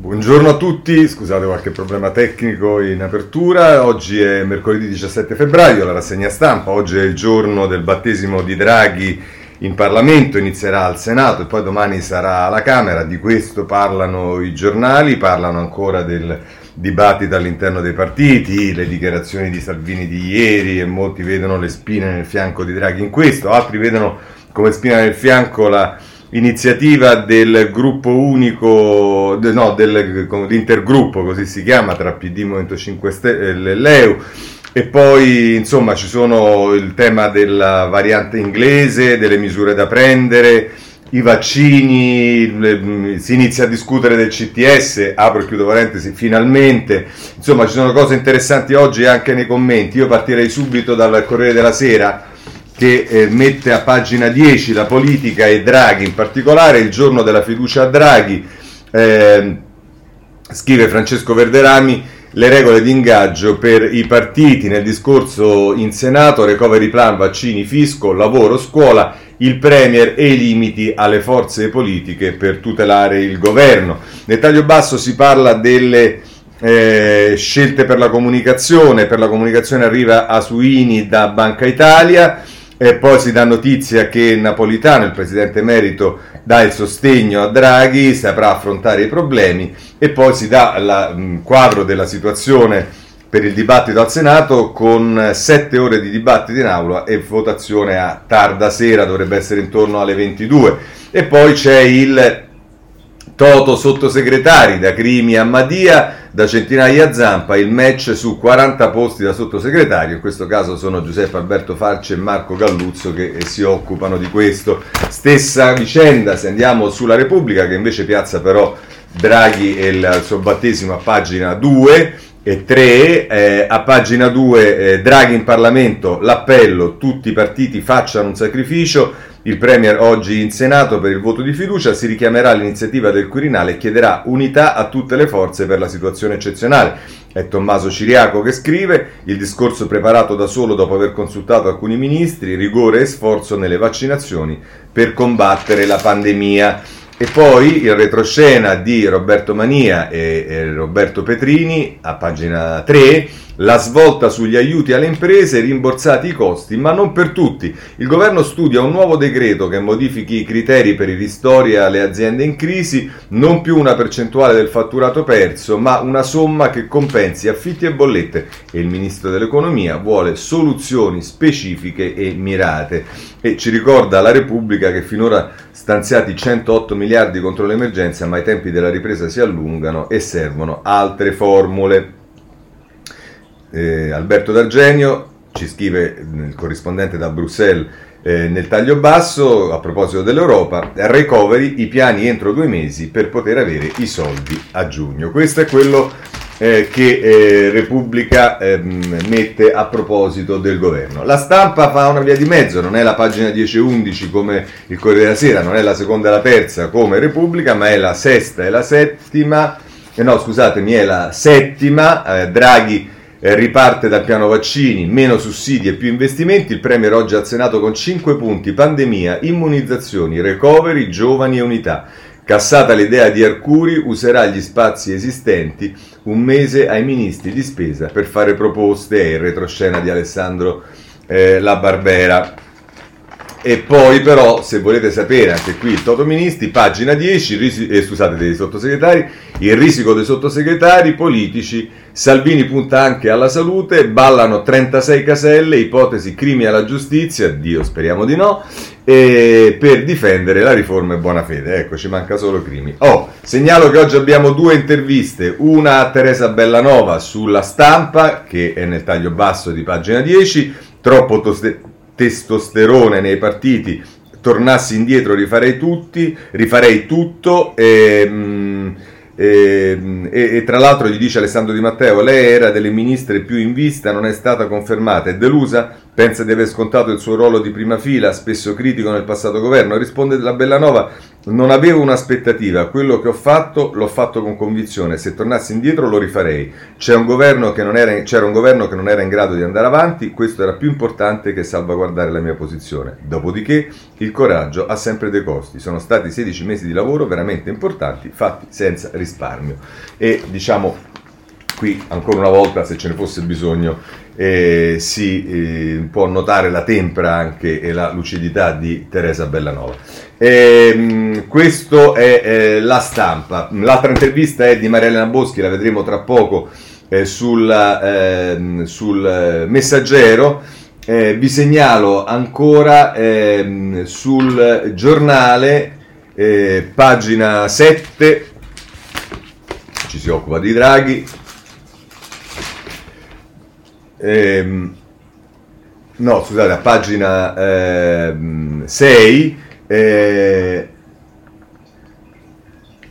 Buongiorno a tutti, scusate qualche problema tecnico in apertura, oggi è mercoledì 17 febbraio, la rassegna stampa, oggi è il giorno del battesimo di Draghi in Parlamento, inizierà al Senato e poi domani sarà alla Camera, di questo parlano i giornali, parlano ancora del dibattito all'interno dei partiti, le dichiarazioni di Salvini di ieri e molti vedono le spine nel fianco di Draghi in questo, altri vedono come spina nel fianco la iniziativa del gruppo unico, no, dell'intergruppo così si chiama tra PD, Movimento 5 Stelle e l'EU. E poi insomma ci sono il tema della variante inglese, delle misure da prendere, i vaccini, le, si inizia a discutere del CTS, apro e chiudo parentesi, finalmente, insomma ci sono cose interessanti oggi anche nei commenti, io partirei subito dal Corriere della Sera che eh, mette a pagina 10 la politica e Draghi, in particolare il giorno della fiducia a Draghi, eh, scrive Francesco Verderami, le regole di ingaggio per i partiti. Nel discorso in Senato, recovery plan, vaccini, fisco, lavoro, scuola, il Premier e i limiti alle forze politiche per tutelare il governo. Nel taglio basso si parla delle eh, scelte per la comunicazione, per la comunicazione arriva a Suini da Banca Italia, e poi si dà notizia che Napolitano, il presidente emerito, dà il sostegno a Draghi, saprà affrontare i problemi e poi si dà il quadro della situazione per il dibattito al Senato con sette ore di dibattito in aula e votazione a tarda sera, dovrebbe essere intorno alle 22. E poi c'è il Toto sottosegretari da Crimi a Madia, da Centinaia Zampa, il match su 40 posti da sottosegretario, in questo caso sono Giuseppe Alberto Farci e Marco Galluzzo che si occupano di questo. Stessa vicenda se andiamo sulla Repubblica che invece piazza però Draghi e il suo battesimo a pagina 2 e 3, eh, a pagina 2 eh, Draghi in Parlamento, l'appello, tutti i partiti facciano un sacrificio, il Premier oggi in Senato per il voto di fiducia si richiamerà l'iniziativa del Quirinale e chiederà unità a tutte le forze per la situazione eccezionale. È Tommaso Ciriaco che scrive, il discorso preparato da solo dopo aver consultato alcuni ministri, rigore e sforzo nelle vaccinazioni per combattere la pandemia. E poi il retroscena di Roberto Mania e, e Roberto Petrini a pagina 3 la svolta sugli aiuti alle imprese, rimborsati i costi, ma non per tutti. Il governo studia un nuovo decreto che modifichi i criteri per i ristori alle aziende in crisi, non più una percentuale del fatturato perso, ma una somma che compensi affitti e bollette. E il ministro dell'economia vuole soluzioni specifiche e mirate. E ci ricorda la Repubblica che finora stanziati 108 miliardi contro l'emergenza, ma i tempi della ripresa si allungano e servono altre formule eh, Alberto D'Argenio ci scrive il corrispondente da Bruxelles eh, nel taglio basso a proposito dell'Europa, recovery i piani entro due mesi per poter avere i soldi a giugno. Questo è quello eh, che eh, Repubblica ehm, mette a proposito del governo. La stampa fa una via di mezzo, non è la pagina 10 e 11 come il Corriere della Sera, non è la seconda e la terza come Repubblica, ma è la sesta e la settima, eh, no scusatemi, è la settima, eh, Draghi eh, riparte dal piano vaccini, meno sussidi e più investimenti. Il Premier oggi al Senato con 5 punti: pandemia, immunizzazioni, recovery, giovani e unità. Cassata l'idea di Arcuri, userà gli spazi esistenti un mese ai ministri di spesa per fare proposte. È il retroscena di Alessandro eh, La Barbera. E poi però, se volete sapere, anche qui il Toto Ministri, pagina 10, risi- eh, scusate, dei sottosegretari, il risico dei sottosegretari politici, Salvini punta anche alla salute, ballano 36 caselle, ipotesi crimini alla giustizia, Dio speriamo di no, per difendere la riforma e buona fede. Ecco, ci manca solo crimi. Oh, segnalo che oggi abbiamo due interviste, una a Teresa Bellanova sulla stampa, che è nel taglio basso di pagina 10, troppo toste- testosterone nei partiti, tornassi indietro rifarei tutti, rifarei tutto e, mm, e, e, e, tra l'altro gli dice Alessandro Di Matteo, lei era delle ministre più in vista, non è stata confermata, è delusa, pensa di aver scontato il suo ruolo di prima fila, spesso critico nel passato governo, risponde la Bellanova, Non avevo un'aspettativa, quello che ho fatto l'ho fatto con convinzione, se tornassi indietro lo rifarei. C'era un, governo che non era, governo che non era in grado di andare avanti, questo era più importante che salvaguardare la mia posizione. Dopodiché il coraggio ha sempre dei costi, sono stati 16 mesi di lavoro veramente importanti, fatti senza risparmio. E diciamo qui ancora una volta, se ce ne fosse bisogno, eh, si eh, può notare la tempra anche e la lucidità di Teresa Bellanova. Eh, questo è eh, la stampa. L'altra intervista è di Marielena Boschi, la vedremo tra poco eh, sulla, ehm, sul messaggero. Eh, vi segnalo ancora ehm, sul giornale, pagina 7, ci si occupa di Draghi, ehm, no scusate, a pagina ehm, 6, eh,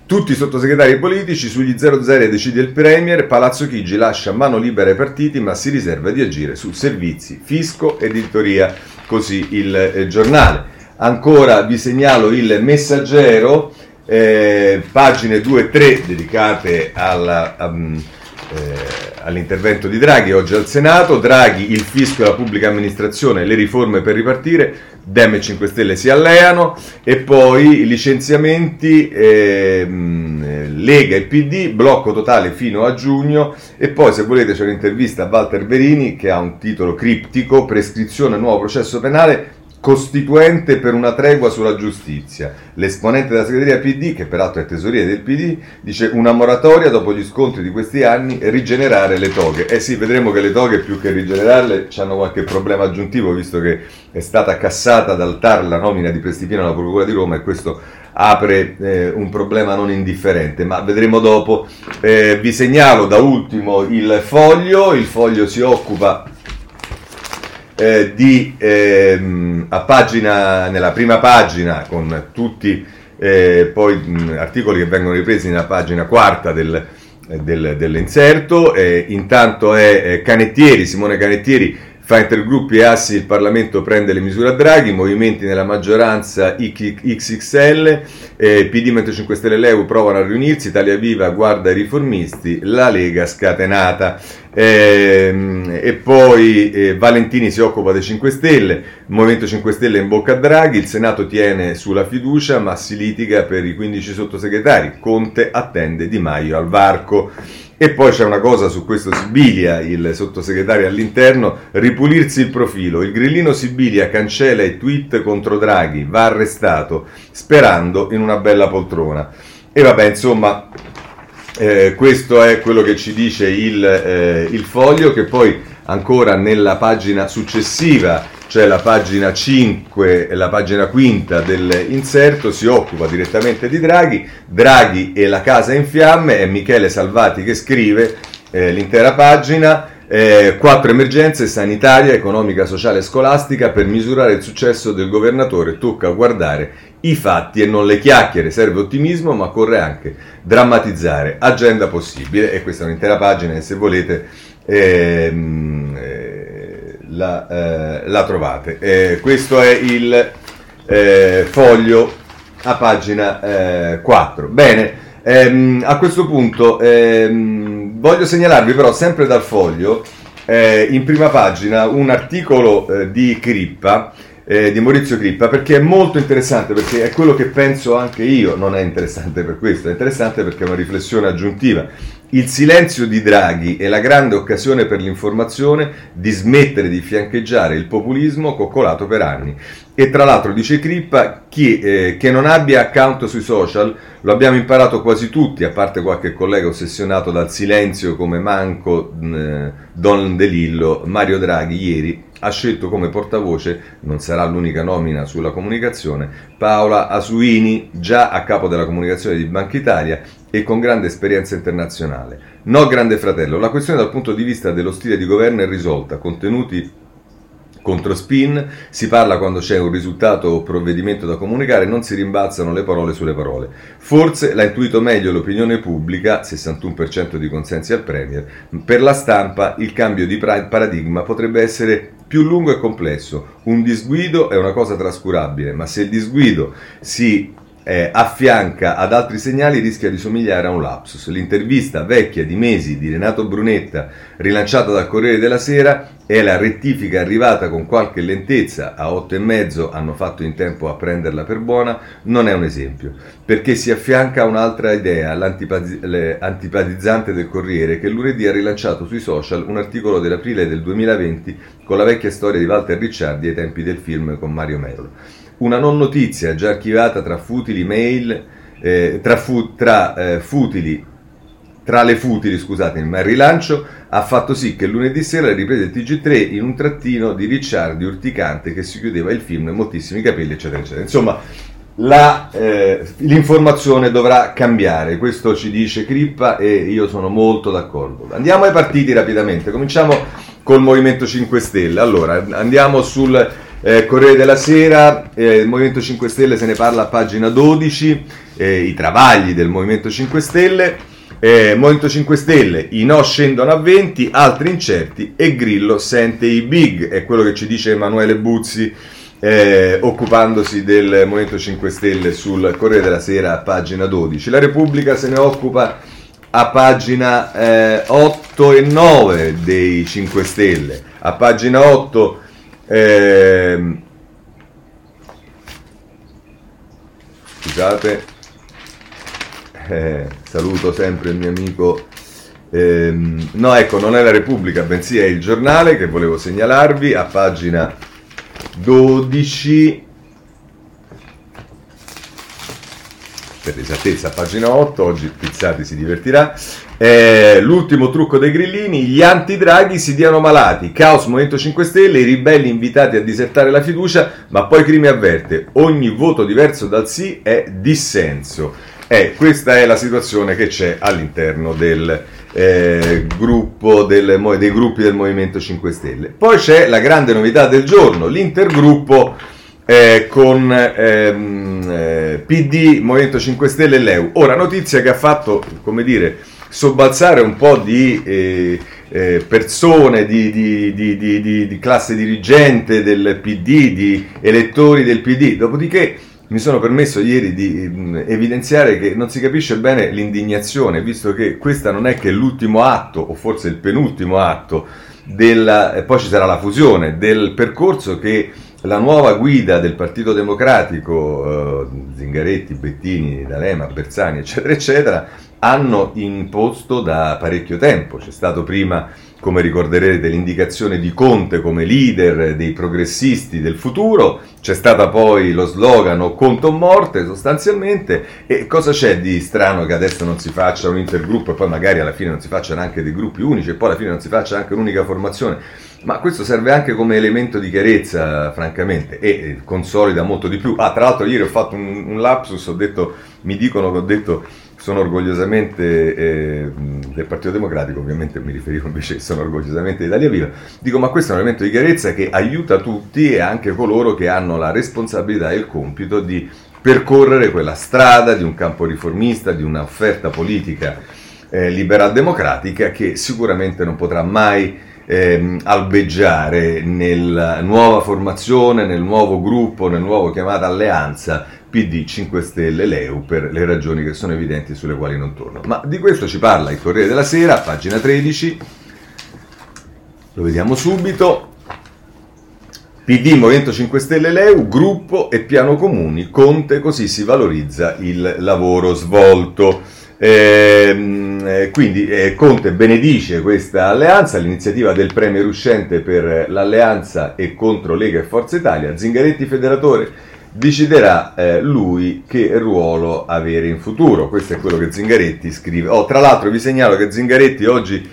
tutti i sottosegretari politici sugli 00 decide il Premier, Palazzo Chigi lascia mano libera ai partiti ma si riserva di agire su servizi, fisco, editoria, così il eh, giornale. Ancora vi segnalo il messaggero, eh, pagine 2 e 3 dedicate alla... Um, eh, all'intervento di Draghi oggi al Senato, Draghi, il fisco e la pubblica amministrazione, le riforme per ripartire, Dem e 5 Stelle si alleano. E poi licenziamenti, ehm, Lega e PD, blocco totale fino a giugno. E poi se volete c'è un'intervista a Walter Verini che ha un titolo criptico, prescrizione nuovo processo penale, costituente per una tregua sulla giustizia. L'esponente della segreteria PD, che peraltro è tesoriere del PD, dice una moratoria dopo gli scontri di questi anni e rigenerare le toghe. Eh sì, vedremo che le toghe più che rigenerarle hanno qualche problema aggiuntivo, visto che è stata cassata dal TAR la nomina di Prestipino alla Procura di Roma e questo apre eh, un problema non indifferente, ma vedremo dopo. Eh, vi segnalo da ultimo il foglio, il foglio si occupa eh, di, ehm, a pagina, nella prima pagina con tutti eh, poi mh, articoli che vengono ripresi nella pagina quarta del, del, dell'inserto. Eh, intanto è Canettieri, Simone Canettieri Fa intergruppi e assi il Parlamento prende le misure a Draghi, movimenti nella maggioranza XXL, eh, PD Movimento 5 Stelle e Leu provano a riunirsi, Italia Viva guarda i riformisti, la Lega scatenata. Eh, e poi eh, Valentini si occupa dei 5 Stelle, Movimento 5 Stelle in bocca a Draghi, il Senato tiene sulla fiducia ma si litiga per i 15 sottosegretari, Conte attende Di Maio al varco. E poi c'è una cosa su questo Sibilia, il sottosegretario all'interno, ripulirsi il profilo. Il grillino Sibilia cancella i tweet contro Draghi, va arrestato, sperando in una bella poltrona. E vabbè, insomma, eh, questo è quello che ci dice il, eh, il foglio, che poi ancora nella pagina successiva cioè la pagina 5 e la pagina quinta dell'inserto, si occupa direttamente di Draghi, Draghi e la casa in fiamme, è Michele Salvati che scrive eh, l'intera pagina, eh, quattro emergenze sanitaria, economica, sociale e scolastica per misurare il successo del governatore, tocca guardare i fatti e non le chiacchiere, serve ottimismo ma occorre anche drammatizzare, agenda possibile e questa è un'intera pagina e se volete... Ehm, eh, la, eh, la trovate. Eh, questo è il eh, foglio a pagina 4. Eh, Bene, ehm, a questo punto ehm, voglio segnalarvi però sempre dal foglio eh, in prima pagina un articolo eh, di Crippa. di Maurizio Crippa perché è molto interessante perché è quello che penso anche io non è interessante per questo è interessante perché è una riflessione aggiuntiva il silenzio di Draghi è la grande occasione per l'informazione di smettere di fiancheggiare il populismo coccolato per anni. E tra l'altro dice Crippa, chi, eh, che non abbia account sui social, lo abbiamo imparato quasi tutti, a parte qualche collega ossessionato dal silenzio come Manco, eh, Don De Lillo, Mario Draghi ieri ha scelto come portavoce, non sarà l'unica nomina sulla comunicazione, Paola Asuini, già a capo della comunicazione di Banca Italia e con grande esperienza internazionale. No, grande fratello, la questione dal punto di vista dello stile di governo è risolta, contenuti contro spin, si parla quando c'è un risultato o provvedimento da comunicare, non si rimbalzano le parole sulle parole. Forse l'ha intuito meglio l'opinione pubblica, 61% di consensi al Premier, per la stampa il cambio di paradigma potrebbe essere più lungo e complesso. Un disguido è una cosa trascurabile, ma se il disguido si eh, affianca ad altri segnali rischia di somigliare a un lapsus. L'intervista vecchia di mesi di Renato Brunetta, rilanciata dal Corriere della Sera, e la rettifica arrivata con qualche lentezza, a otto e mezzo hanno fatto in tempo a prenderla per buona, non è un esempio, perché si affianca a un'altra idea, l'antipatizzante del Corriere, che lunedì ha rilanciato sui social un articolo dell'aprile del 2020 con la vecchia storia di Walter Ricciardi ai tempi del film con Mario Merlo. Una non notizia già archivata tra futili mail, eh, tra, fu, tra eh, futili tra le futili, scusatemi, ma il rilancio ha fatto sì che lunedì sera riprese il TG3 in un trattino di Ricciardi urticante che si chiudeva il film, moltissimi capelli, eccetera, eccetera. Insomma, la, eh, l'informazione dovrà cambiare, questo ci dice Crippa e io sono molto d'accordo. Andiamo ai partiti rapidamente, cominciamo col Movimento 5 Stelle. Allora, andiamo sul eh, Corriere della Sera, eh, il Movimento 5 Stelle se ne parla a pagina 12, eh, i travagli del Movimento 5 Stelle. Eh, Movimento 5 Stelle, i no scendono a 20, altri incerti e Grillo sente i big, è quello che ci dice Emanuele Buzzi eh, occupandosi del Movimento 5 Stelle sul Corriere della Sera pagina 12. La Repubblica se ne occupa a pagina eh, 8 e 9 dei 5 Stelle. A pagina 8 ehm, scusate eh, saluto sempre il mio amico. Ehm, no, ecco, non è la Repubblica, bensì è il giornale che volevo segnalarvi a pagina 12. Per l'esattezza, pagina 8, oggi Pizzati si divertirà. Eh, l'ultimo trucco dei grillini, gli anti-draghi si diano malati, caos Movimento 5 Stelle, i ribelli invitati a disertare la fiducia, ma poi Crimi avverte, ogni voto diverso dal sì è dissenso. Eh, questa è la situazione che c'è all'interno del eh, gruppo del, dei gruppi del Movimento 5 Stelle. Poi c'è la grande novità del giorno, l'intergruppo eh, con ehm, eh, PD, Movimento 5 Stelle e Leu. Ora, notizia che ha fatto, come dire, sobbalzare un po' di eh, eh, persone, di, di, di, di, classe dirigente del PD, di elettori del PD. Dopodiché mi sono permesso ieri di mm, evidenziare che non si capisce bene l'indignazione, visto che questa non è che l'ultimo atto, o forse il penultimo atto, della, e poi ci sarà la fusione, del percorso che la nuova guida del Partito Democratico, eh, Zingaretti, Bettini, D'Alema, Bersani, eccetera, eccetera, hanno imposto da parecchio tempo. C'è stato prima come ricorderete, l'indicazione di Conte come leader dei progressisti del futuro, c'è stata poi lo slogan o conto o morte sostanzialmente, e cosa c'è di strano che adesso non si faccia un intergruppo e poi magari alla fine non si facciano anche dei gruppi unici e poi alla fine non si faccia anche un'unica formazione? Ma questo serve anche come elemento di chiarezza, francamente, e consolida molto di più. Ah, tra l'altro ieri ho fatto un, un lapsus, ho detto, mi dicono che ho detto sono orgogliosamente eh, del Partito Democratico, ovviamente mi riferivo invece che sono orgogliosamente di Italia Viva, dico ma questo è un elemento di chiarezza che aiuta tutti e anche coloro che hanno la responsabilità e il compito di percorrere quella strada di un campo riformista, di un'offerta politica eh, liberal-democratica che sicuramente non potrà mai ehm, albeggiare nella nuova formazione, nel nuovo gruppo, nel nuovo chiamata alleanza PD 5 Stelle Leu per le ragioni che sono evidenti sulle quali non torno. Ma di questo ci parla il Corriere della Sera, pagina 13, lo vediamo subito. PD Movimento 5 Stelle Leu, gruppo e piano comuni, Conte, così si valorizza il lavoro svolto. Ehm, eh, quindi eh, Conte benedice questa alleanza, l'iniziativa del Premier uscente per l'alleanza e contro Lega e Forza Italia, Zingaretti federatore deciderà eh, lui che ruolo avere in futuro. Questo è quello che Zingaretti scrive. Oh, tra l'altro vi segnalo che Zingaretti oggi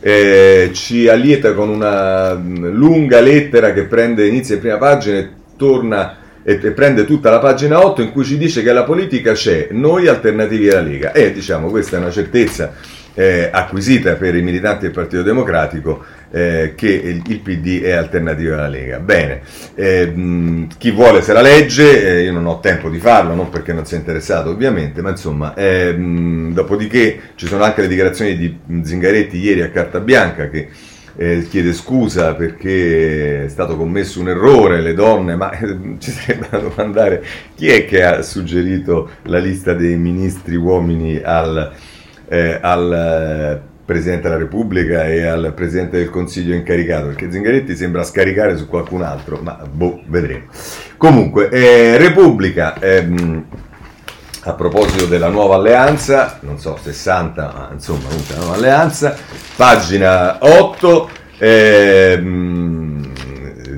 eh, ci allieta con una mm, lunga lettera che prende inizio in prima pagina e torna e, e, prende tutta la pagina 8 in cui ci dice che la politica c'è, noi alternativi alla Lega. E diciamo questa è una certezza eh, acquisita per i militanti del Partito Democratico eh, che il, il, PD è alternativa alla Lega. Bene, eh, mh, chi vuole se la legge, eh, io non ho tempo di farlo, non perché non sia interessato ovviamente, ma insomma, mh, dopodiché ci sono anche le dichiarazioni di Zingaretti ieri a Carta Bianca che eh, chiede scusa perché è stato commesso un errore, le donne, ma eh, ci sarebbe da domandare chi è che ha suggerito la lista dei ministri uomini al, eh, al eh, Presidente della Repubblica e al Presidente del Consiglio incaricato, perché Zingaretti sembra scaricare su qualcun altro, ma boh, vedremo. Comunque, eh, Repubblica, ehm, a proposito della nuova alleanza, non so, 60, ma insomma, la nuova alleanza, pagina 8, ehm,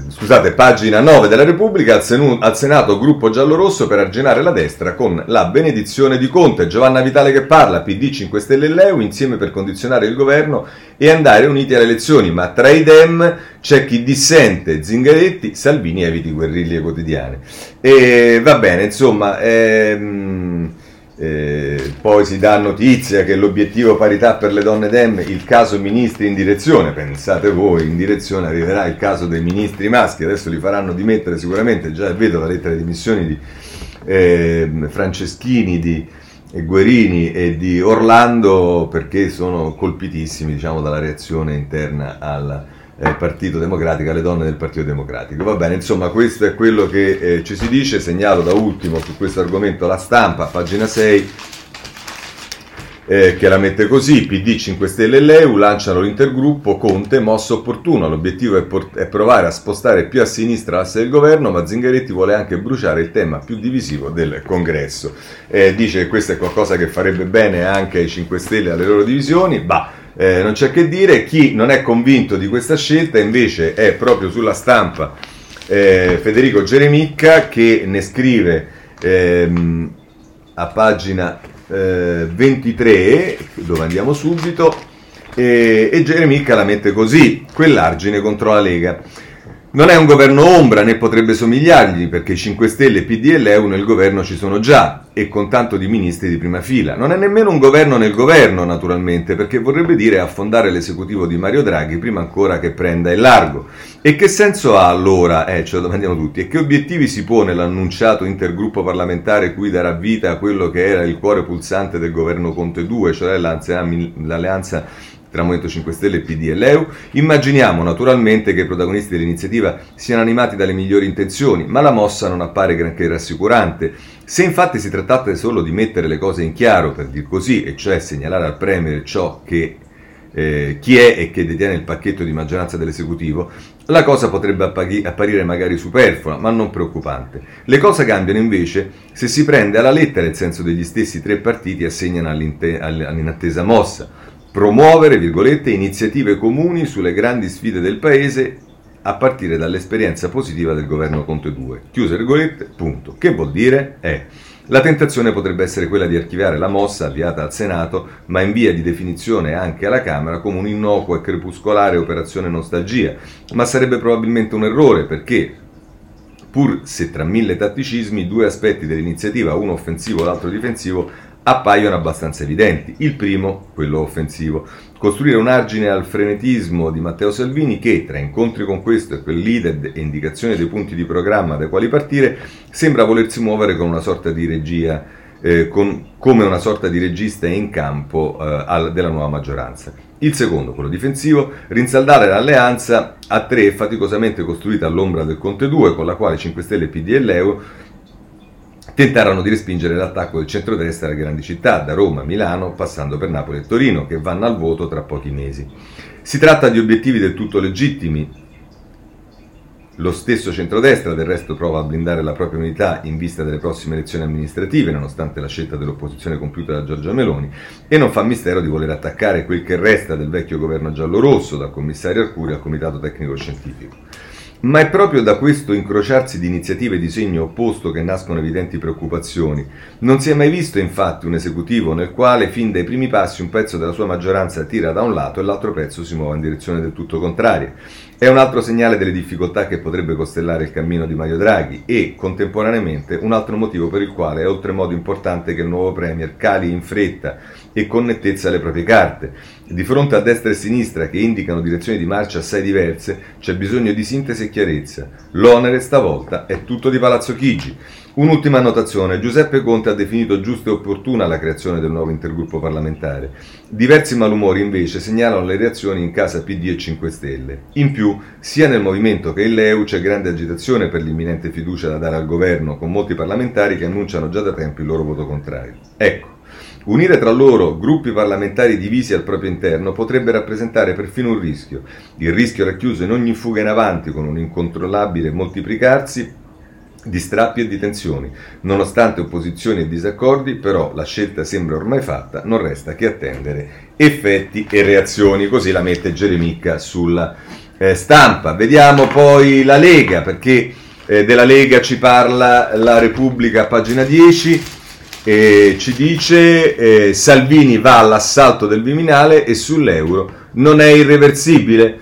scusate, pagina 9 della Repubblica, al, al Senato gruppo giallorosso per arginare la destra con la benedizione di Conte, Giovanna Vitale che parla, PD 5 Stelle e Leu insieme per condizionare il governo e andare uniti alle elezioni, ma tra i Dem c'è chi dissente, Zingaretti, Salvini eviti guerriglie quotidiane. E va bene, insomma... Ehm, eh, poi si dà notizia che l'obiettivo parità per le donne Dem, il caso ministri in direzione, pensate voi, in direzione arriverà il caso dei ministri maschi, adesso li faranno dimettere sicuramente, già vedo la lettera di dimissioni di eh, Franceschini, di Guerini e di Orlando perché sono colpitissimi diciamo, dalla reazione interna alla eh, Partito Democratico, alle donne del Partito Democratico. Va bene, insomma, questo è quello che eh, ci si dice. Segnalo da ultimo su questo argomento la stampa, pagina 6. Eh, che la mette così, PD 5 Stelle e l'EU lanciano l'intergruppo Conte, mosso opportuno, l'obiettivo è, port- è, provare a spostare più a sinistra l'asse del governo, ma Zingaretti vuole anche bruciare il tema più divisivo del congresso. Eh, dice che questo è qualcosa che farebbe bene anche ai 5 Stelle e alle loro divisioni, bah, eh, non c'è che dire, chi non è convinto di questa scelta invece è proprio sulla stampa eh, Federico Geremicca che ne scrive ehm, a pagina eh, 23, dove andiamo subito, e Geremicca la mette così, quell'argine contro la Lega. Non è un governo ombra né potrebbe somigliargli perché 5 Stelle, PD e Leu nel governo ci sono già e con tanto di ministri di prima fila. Non è nemmeno un governo nel governo naturalmente perché vorrebbe dire affondare l'esecutivo di Mario Draghi prima ancora che prenda il largo. E che senso ha allora, eh, ce lo domandiamo tutti, e che obiettivi si pone l'annunciato intergruppo parlamentare cui darà vita a quello che era il cuore pulsante del governo Conte 2, cioè l'alleanza tra Movimento 5 Stelle, PD e Leu. Immaginiamo naturalmente che i protagonisti dell'iniziativa siano animati dalle migliori intenzioni, ma la mossa non appare granché rassicurante. Se infatti si trattasse solo di mettere le cose in chiaro, per dir così, e cioè segnalare al Premier ciò che eh, chi è e che detiene il pacchetto di maggioranza dell'esecutivo, la cosa potrebbe apparire magari superflua, ma non preoccupante. Le cose cambiano invece se si prende alla lettera il senso degli stessi tre partiti assegnano all'inattesa mossa promuovere, virgolette, iniziative comuni sulle grandi sfide del Paese a partire dall'esperienza positiva del governo Conte 2. Chiuse virgolette, punto. Che vuol dire? È la tentazione potrebbe essere quella di archiviare la mossa avviata al Senato, ma in via di definizione anche alla Camera, come un'innocua e crepuscolare operazione nostalgia. Ma sarebbe probabilmente un errore perché, pur se tra mille tatticismi, due aspetti dell'iniziativa, uno offensivo e l'altro difensivo, appaiono abbastanza evidenti. Il primo, quello offensivo, costruire un argine al frenetismo di Matteo Salvini che, tra incontri con questo e quel leader e indicazione dei punti di programma dai quali partire, sembra volersi muovere con una sorta di regia, eh, con, come una sorta di regista in campo eh, al, della nuova maggioranza. Il secondo, quello difensivo, rinsaldare l'alleanza a tre faticosamente costruita all'ombra del Conte 2, con la quale 5 Stelle, PD e Leo tentarono di respingere l'attacco del centrodestra alle grandi città, da Roma a Milano, passando per Napoli e Torino, che vanno al voto tra pochi mesi. Si tratta di obiettivi del tutto legittimi. Lo stesso centrodestra del resto prova a blindare la propria unità in vista delle prossime elezioni amministrative, nonostante la scelta dell'opposizione compiuta da Giorgia Meloni, e non fa mistero di voler attaccare quel che resta del vecchio governo giallo-rosso, dal commissario Arcuri al comitato tecnico-scientifico. Ma è proprio da questo incrociarsi di iniziative di segno opposto che nascono evidenti preoccupazioni. Non si è mai visto infatti un esecutivo nel quale fin dai primi passi un pezzo della sua maggioranza tira da un lato e l'altro pezzo si muove in direzione del tutto contraria. È un altro segnale delle difficoltà che potrebbe costellare il cammino di Mario Draghi e, contemporaneamente, un altro motivo per il quale è oltremodo importante che il nuovo Premier cali in fretta e con nettezza le proprie carte. Di fronte a destra e sinistra che indicano direzioni di marcia assai diverse, c'è bisogno di sintesi e chiarezza. L'onere stavolta è tutto di Palazzo Chigi. Un'ultima annotazione, Giuseppe Conte ha definito giusta e opportuna la creazione del nuovo intergruppo parlamentare. Diversi malumori invece segnalano le reazioni in casa PD e 5 Stelle. In più, sia nel movimento che in Leu c'è grande agitazione per l'imminente fiducia da dare al governo, con molti parlamentari che annunciano già da tempo il loro voto contrario. Ecco, Unire tra loro gruppi parlamentari divisi al proprio interno potrebbe rappresentare perfino un rischio. Il rischio racchiuso in ogni fuga in avanti con un incontrollabile moltiplicarsi di strappi e di tensioni. Nonostante opposizioni e disaccordi, però la scelta sembra ormai fatta, non resta che attendere effetti e reazioni, così la mette Geremicca sulla eh, stampa. Vediamo poi la Lega, perché eh, della Lega ci parla la Repubblica a pagina 10 e ci dice eh, Salvini va all'assalto del Viminale e sull'euro non è irreversibile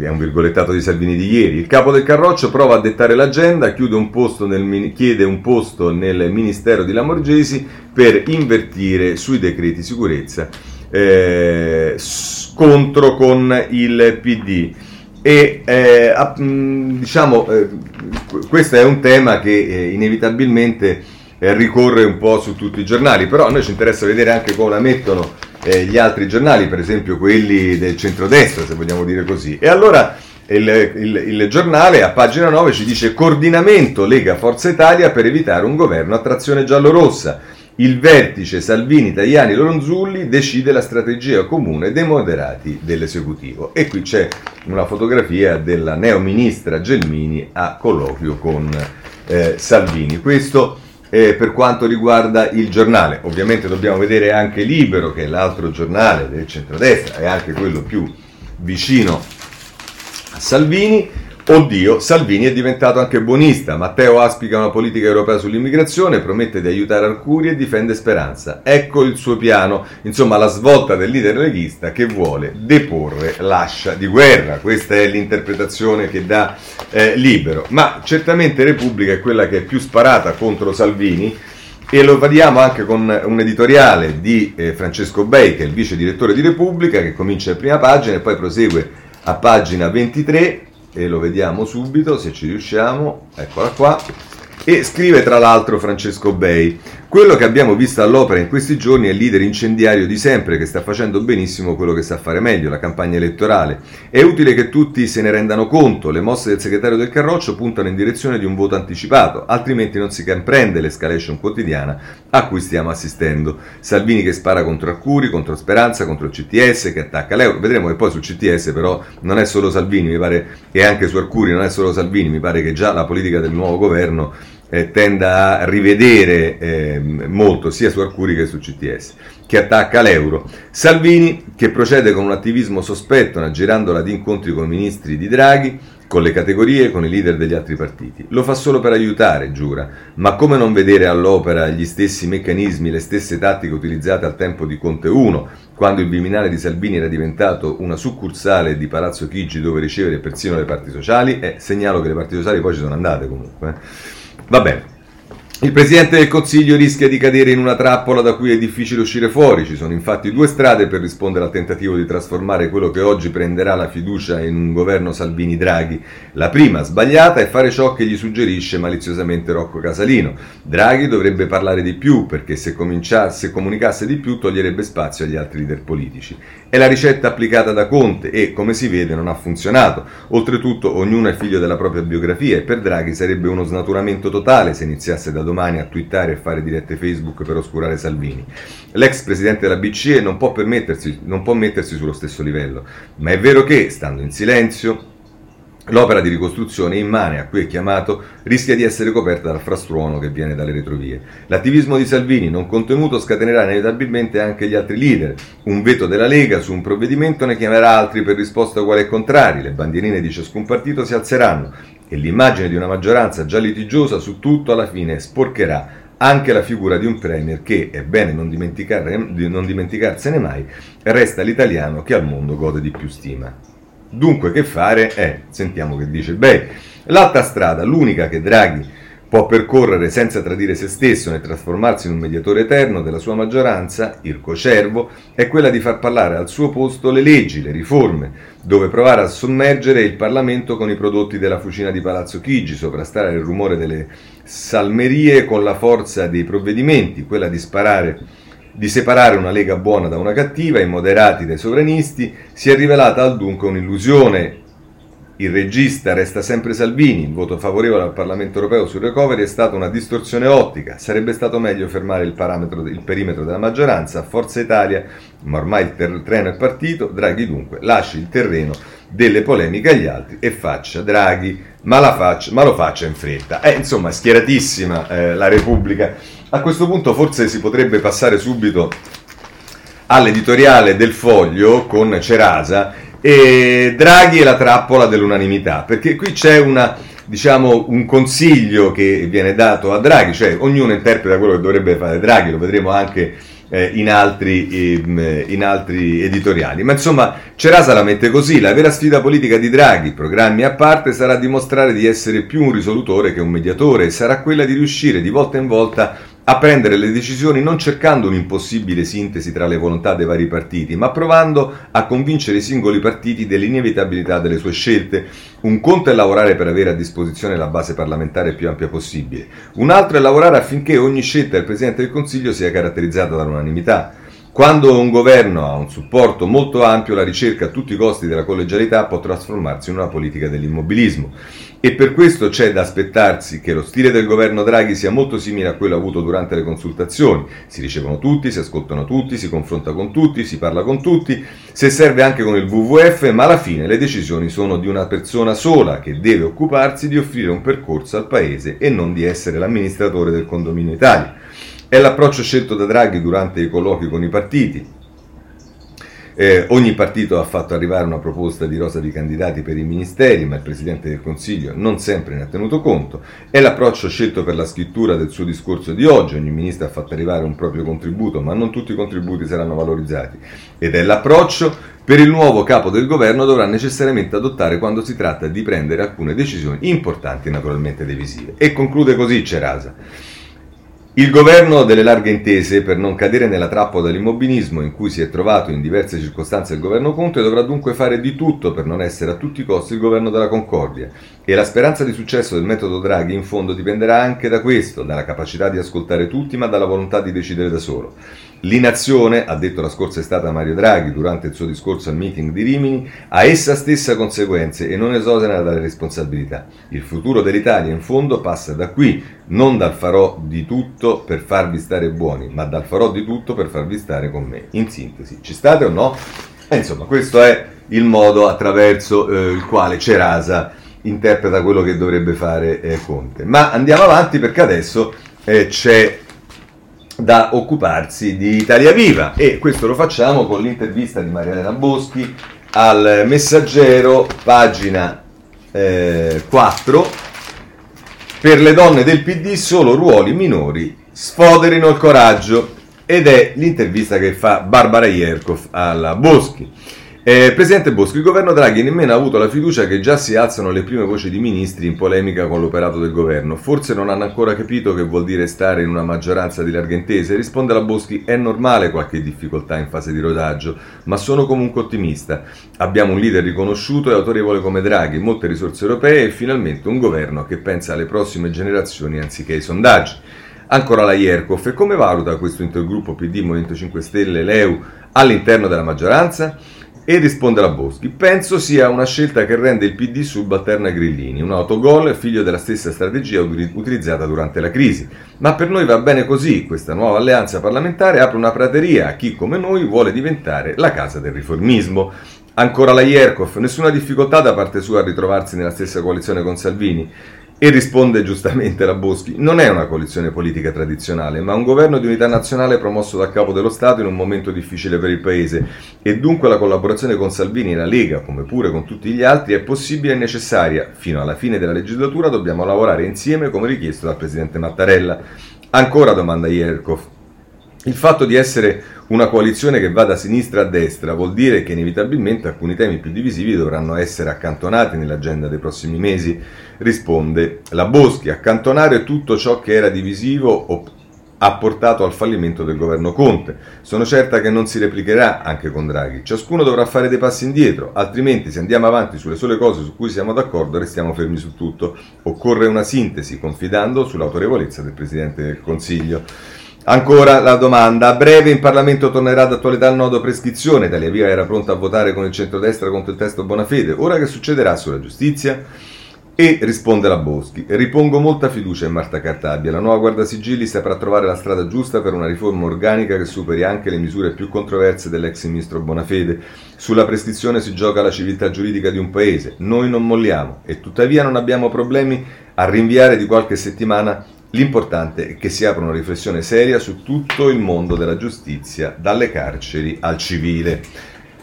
è un virgolettato di Salvini di ieri, il capo del Carroccio prova a dettare l'agenda, un nel, chiede un posto nel Ministero di Lamorgesi per invertire sui decreti sicurezza eh, scontro con il PD. E eh, diciamo, eh, questo è un tema che eh, inevitabilmente eh, ricorre un po' su tutti i giornali, però a noi ci interessa vedere anche come la mettono eh, gli altri giornali, per esempio quelli del centrodestra, se vogliamo dire così. E allora il, il, il, giornale a pagina 9 ci dice coordinamento Lega Forza Italia per evitare un governo a trazione giallorossa. Il vertice Salvini, Tajani, Loronzulli decide la strategia comune dei moderati dell'esecutivo. E qui c'è una fotografia della neoministra Gelmini a colloquio con eh, Salvini. Questo eh, per quanto riguarda il giornale. Ovviamente dobbiamo vedere anche Libero, che è l'altro giornale del centrodestra, e anche quello più vicino a Salvini. Oddio, Salvini è diventato anche buonista. Matteo aspica una politica europea sull'immigrazione, promette di aiutare Arcuri e difende Speranza. Ecco il suo piano, insomma la svolta del leader leghista che vuole deporre l'ascia di guerra. Questa è l'interpretazione che dà eh, Libero. Ma certamente Repubblica è quella che è più sparata contro Salvini e lo vediamo anche con un editoriale di eh, Francesco Bei, che è il vice direttore di Repubblica, che comincia in prima pagina e poi prosegue a pagina 23 e lo vediamo subito se ci riusciamo, eccola qua. E scrive tra l'altro Francesco Bei, quello che abbiamo visto all'opera in questi giorni è il leader incendiario di sempre che sta facendo benissimo quello che sa fare meglio, la campagna elettorale. È utile che tutti se ne rendano conto, le mosse del segretario del Carroccio puntano in direzione di un voto anticipato, altrimenti non si comprende l'escalation quotidiana a cui stiamo assistendo. Salvini che spara contro Arcuri, contro Speranza, contro il CTS, che attacca l'euro. Vedremo che poi sul CTS però non è solo Salvini, mi pare, e anche su Arcuri non è solo Salvini, mi pare che già la politica del nuovo governo eh, tenda a rivedere eh, molto sia su Arcuri che su CTS, che attacca l'euro. Salvini che procede con un attivismo sospetto, aggirandola di incontri con i ministri di Draghi, con le categorie con i leader degli altri partiti. Lo fa solo per aiutare, giura, ma come non vedere all'opera gli stessi meccanismi, le stesse tattiche utilizzate al tempo di Conte 1, quando il Viminale di Salvini era diventato una succursale di Palazzo Chigi dove ricevere persino le parti sociali? Eh, segnalo che le parti sociali poi ci sono andate comunque. Eh. Va bene. Il Presidente del Consiglio rischia di cadere in una trappola da cui è difficile uscire fuori. Ci sono infatti due strade per rispondere al tentativo di trasformare quello che oggi prenderà la fiducia in un governo Salvini-Draghi. La prima, sbagliata, è fare ciò che gli suggerisce maliziosamente Rocco Casalino. Draghi dovrebbe parlare di più perché se, se comunicasse di più toglierebbe spazio agli altri leader politici. È la ricetta applicata da Conte e, come si vede, non ha funzionato. Oltretutto, ognuno è figlio della propria biografia e per Draghi sarebbe uno snaturamento totale se iniziasse da domani a twittare e fare dirette Facebook per oscurare Salvini. L'ex presidente della BCE non può, non può mettersi sullo stesso livello, ma è vero che, stando in silenzio, L'opera di ricostruzione immane a cui è chiamato rischia di essere coperta dal frastuono che viene dalle retrovie. L'attivismo di Salvini non contenuto scatenerà inevitabilmente anche gli altri leader. Un veto della Lega su un provvedimento ne chiamerà altri per risposta uguale e contrari. Le bandierine di ciascun partito si alzeranno e l'immagine di una maggioranza già litigiosa su tutto alla fine sporcherà anche la figura di un premier che, è bene non, non dimenticarsene mai, resta l'italiano che al mondo gode di più stima. Dunque che fare? Eh, sentiamo che dice Beh, l'altra strada, l'unica che Draghi può percorrere senza tradire se stesso né trasformarsi in un mediatore eterno della sua maggioranza, Irco Cervo, è quella di far parlare al suo posto le leggi, le riforme, dove provare a sommergere il Parlamento con i prodotti della fucina di Palazzo Chigi, sovrastare il rumore delle salmerie con la forza dei provvedimenti, quella di sparare di separare una Lega buona da una cattiva, i moderati dai sovranisti, si è rivelata al dunque un'illusione. Il regista resta sempre Salvini, il voto favorevole al Parlamento europeo sul recovery è stata una distorsione ottica, sarebbe stato meglio fermare il, il perimetro della maggioranza, Forza Italia, ma ormai il ter- treno è partito, Draghi dunque lasci il terreno delle polemiche agli altri e faccia Draghi, ma, faccia, ma lo faccia in fretta. Eh, insomma, schieratissima eh, la Repubblica. A questo punto forse si potrebbe passare subito all'editoriale del Foglio con Cerasa e Draghi è la trappola dell'unanimità, perché qui c'è una, diciamo, un consiglio che viene dato a Draghi, cioè ognuno interpreta quello che dovrebbe fare Draghi, lo vedremo anche eh, in, altri, in, in, altri, editoriali. Ma insomma, Cerasa la mette così: la vera sfida politica di Draghi, programmi a parte, sarà dimostrare di essere più un risolutore che un mediatore e sarà quella di riuscire di volta in volta a prendere le decisioni non cercando un'impossibile sintesi tra le volontà dei vari partiti, ma provando a convincere i singoli partiti dell'inevitabilità delle sue scelte. Un conto è lavorare per avere a disposizione la base parlamentare più ampia possibile, un altro è lavorare affinché ogni scelta del Presidente del Consiglio sia caratterizzata dall'unanimità. Quando un governo ha un supporto molto ampio, la ricerca a tutti i costi della collegialità può trasformarsi in una politica dell'immobilismo. E per questo c'è da aspettarsi che lo stile del governo Draghi sia molto simile a quello avuto durante le consultazioni. Si ricevono tutti, si ascoltano tutti, si confronta con tutti, si parla con tutti, se serve anche con il WWF, ma alla fine le decisioni sono di una persona sola che deve occuparsi di offrire un percorso al Paese e non di essere l'amministratore del condominio Italia. È l'approccio scelto da Draghi durante i colloqui con i partiti. Eh, ogni partito ha fatto arrivare una proposta di rosa di candidati per i ministeri, ma il Presidente del Consiglio non sempre ne ha tenuto conto. È l'approccio scelto per la scrittura del suo discorso di oggi. Ogni ministro ha fatto arrivare un proprio contributo, ma non tutti i contributi saranno valorizzati. Ed è l'approccio per il nuovo capo del governo dovrà necessariamente adottare quando si tratta di prendere alcune decisioni importanti, naturalmente divisive. E conclude così Cerasa. Il governo delle larghe intese, per non cadere nella trappola dell'immobilismo in cui si è trovato in diverse circostanze il governo Conte, dovrà dunque fare di tutto per non essere a tutti i costi il governo della concordia. E la speranza di successo del metodo Draghi in fondo dipenderà anche da questo, dalla capacità di ascoltare tutti, ma dalla volontà di decidere da solo. L'inazione, ha detto la scorsa estate Mario Draghi durante il suo discorso al meeting di Rimini, ha essa stessa conseguenze e non esonera dalle responsabilità. Il futuro dell'Italia in fondo passa da qui, non dal farò di tutto per farvi stare buoni, ma dal farò di tutto per farvi stare con me. In sintesi, ci state o no? E insomma, questo è il modo attraverso eh, il quale Cerasa interpreta quello che dovrebbe fare eh, Conte. Ma andiamo avanti perché adesso eh, c'è da occuparsi di Italia Viva e questo lo facciamo con l'intervista di Maria Elena Boschi al Messaggero, pagina eh, 4. Per le donne del PD solo ruoli minori sfoderino il coraggio ed è l'intervista che fa Barbara Ierkov alla Boschi. Eh, Presidente Bosco, il governo Draghi nemmeno ha avuto la fiducia che già si alzano le prime voci di ministri in polemica con l'operato del governo. Forse non hanno ancora capito che vuol dire stare in una maggioranza di larga intese? Risponde la Boschi, è normale qualche difficoltà in fase di rodaggio, ma sono comunque ottimista. Abbiamo un leader riconosciuto e autorevole come Draghi, molte risorse europee e finalmente un governo che pensa alle prossime generazioni anziché ai sondaggi. Ancora la Ierkov, e come valuta questo intergruppo PD Movimento 5 Stelle Leu all'interno della maggioranza? E risponde la Boschi, penso sia una scelta che rende il PD subalterno ai grillini, un autogol figlio della stessa strategia utilizzata durante la crisi. Ma per noi va bene così, questa nuova alleanza parlamentare apre una prateria a chi come noi vuole diventare la casa del riformismo. Ancora la Ierkov, nessuna difficoltà da parte sua a ritrovarsi nella stessa coalizione con Salvini. E risponde giustamente la Boschi, non è una coalizione politica tradizionale, ma un governo di unità nazionale promosso dal capo dello Stato in un momento difficile per il Paese e dunque la collaborazione con Salvini e la Lega, come pure con tutti gli altri, è possibile e necessaria. Fino alla fine della legislatura dobbiamo lavorare insieme come richiesto dal Presidente Mattarella. Ancora domanda Ierkov. Il fatto di essere una coalizione che va da sinistra a destra vuol dire che inevitabilmente alcuni temi più divisivi dovranno essere accantonati nell'agenda dei prossimi mesi, risponde la Boschi. Accantonare tutto ciò che era divisivo ha portato al fallimento del governo Conte. Sono certa che non si replicherà anche con Draghi. Ciascuno dovrà fare dei passi indietro, altrimenti se andiamo avanti sulle sole cose su cui siamo d'accordo restiamo fermi su tutto. Occorre una sintesi, confidando sull'autorevolezza del Presidente del Consiglio. Ancora la domanda, a breve in Parlamento tornerà d'attualità il nodo prescrizione, Italia Viva era pronta a votare con il centrodestra contro il testo Bonafede, ora che succederà sulla giustizia? E risponde la Boschi, ripongo molta fiducia in Marta Cartabia, la nuova Guarda Sigilli saprà trovare la strada giusta per una riforma organica che superi anche le misure più controverse dell'ex ministro Bonafede. Sulla prescrizione si gioca la civiltà giuridica di un paese, noi non molliamo e tuttavia non abbiamo problemi a rinviare di qualche settimana L'importante è che si apra una riflessione seria su tutto il mondo della giustizia, dalle carceri al civile.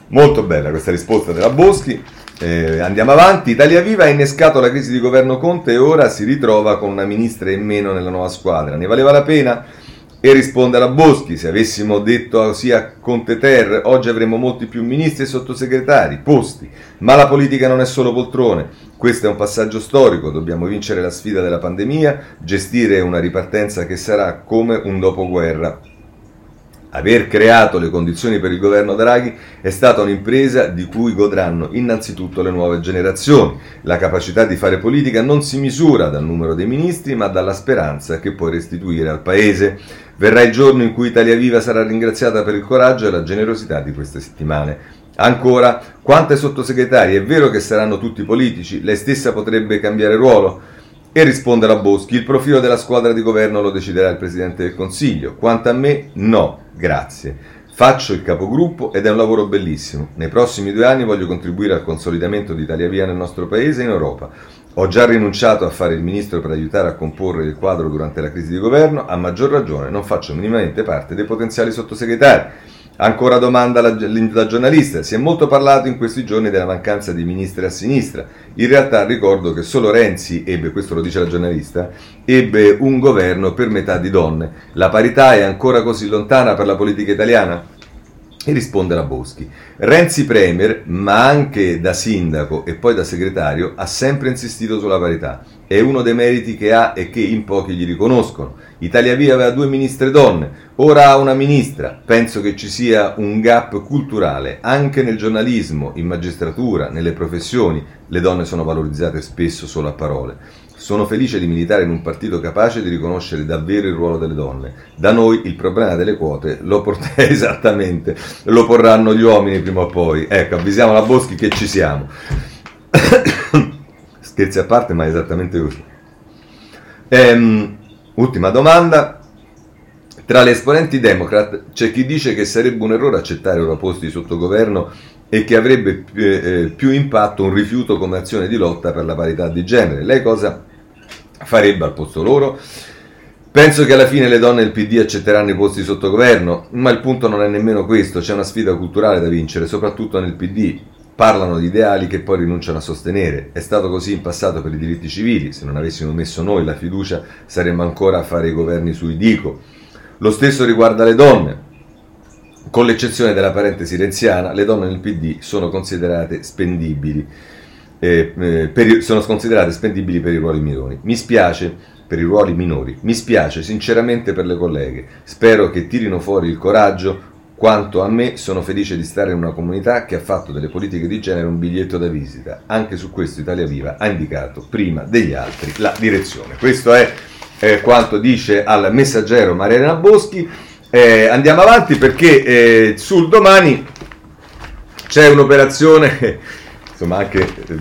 Molto bella questa risposta della Boschi. Eh, andiamo avanti. Italia Viva ha innescato la crisi di governo Conte e ora si ritrova con una ministra in meno nella nuova squadra. Ne valeva la pena? E risponde alla Boschi, se avessimo detto sia Conte Ter, oggi avremmo molti più ministri e sottosegretari, posti, ma la politica non è solo poltrone, questo è un passaggio storico, dobbiamo vincere la sfida della pandemia, gestire una ripartenza che sarà come un dopoguerra. Aver creato le condizioni per il governo Draghi è stata un'impresa di cui godranno innanzitutto le nuove generazioni. La capacità di fare politica non si misura dal numero dei ministri, ma dalla speranza che puoi restituire al Paese. Verrà il giorno in cui Italia Viva sarà ringraziata per il coraggio e la generosità di queste settimane. Ancora, quante sottosegretarie? È vero che saranno tutti politici? Lei stessa potrebbe cambiare ruolo? E risponde la Boschi, il profilo della squadra di governo lo deciderà il Presidente del Consiglio. Quanto a me, no, grazie. Faccio il capogruppo ed è un lavoro bellissimo. Nei prossimi due anni voglio contribuire al consolidamento di Italia Via nel nostro paese e in Europa. Ho già rinunciato a fare il ministro per aiutare a comporre il quadro durante la crisi di governo, a maggior ragione non faccio minimamente parte dei potenziali sottosegretari. Ancora domanda la, giornalista. Si è molto parlato in questi giorni della mancanza di ministri a sinistra. In realtà ricordo che solo Renzi ebbe, questo lo dice la giornalista, ebbe un governo per metà di donne. La parità è ancora così lontana per la politica italiana? E risponde la Boschi. Renzi Premier, ma anche da sindaco e poi da segretario, ha sempre insistito sulla parità. È uno dei meriti che ha e che in pochi gli riconoscono. Italia Via aveva due ministre donne, ora ha una ministra. Penso che ci sia un gap culturale anche nel giornalismo, in magistratura, nelle professioni. Le donne sono valorizzate spesso solo a parole. Sono felice di militare in un partito capace di riconoscere davvero il ruolo delle donne. Da noi il problema delle quote lo porta esattamente, lo porranno gli uomini prima o poi. Ecco, avvisiamo la Boschi che ci siamo. Scherzi a parte, ma è esattamente così. Ehm, ultima domanda. Tra le esponenti democrat c'è chi dice che sarebbe un errore accettare ora posti sotto governo e che avrebbe eh, più impatto un rifiuto come azione di lotta per la parità di genere. Lei cosa farebbe al posto loro. Penso che alla fine le donne del PD accetteranno i posti sotto governo, ma il punto non è nemmeno questo, c'è una sfida culturale da vincere, soprattutto nel PD. Parlano di ideali che poi rinunciano a sostenere. È stato così in passato per i diritti civili, se non avessimo messo noi la fiducia saremmo ancora a fare i governi sui dico. Lo stesso riguarda le donne. Con l'eccezione della parentesi renziana, le donne nel PD sono considerate spendibili eh, eh, per, sono considerate spendibili per i ruoli minori. Mi spiace per i ruoli minori, mi spiace sinceramente per le colleghe, spero che tirino fuori il coraggio. Quanto a me, sono felice di stare in una comunità che ha fatto delle politiche di genere un biglietto da visita. Anche su questo Italia Viva ha indicato prima degli altri la direzione. Questo è eh, quanto dice al messaggero Mariana Boschi. Eh, andiamo avanti perché eh, sul domani c'è un'operazione insomma anche eh,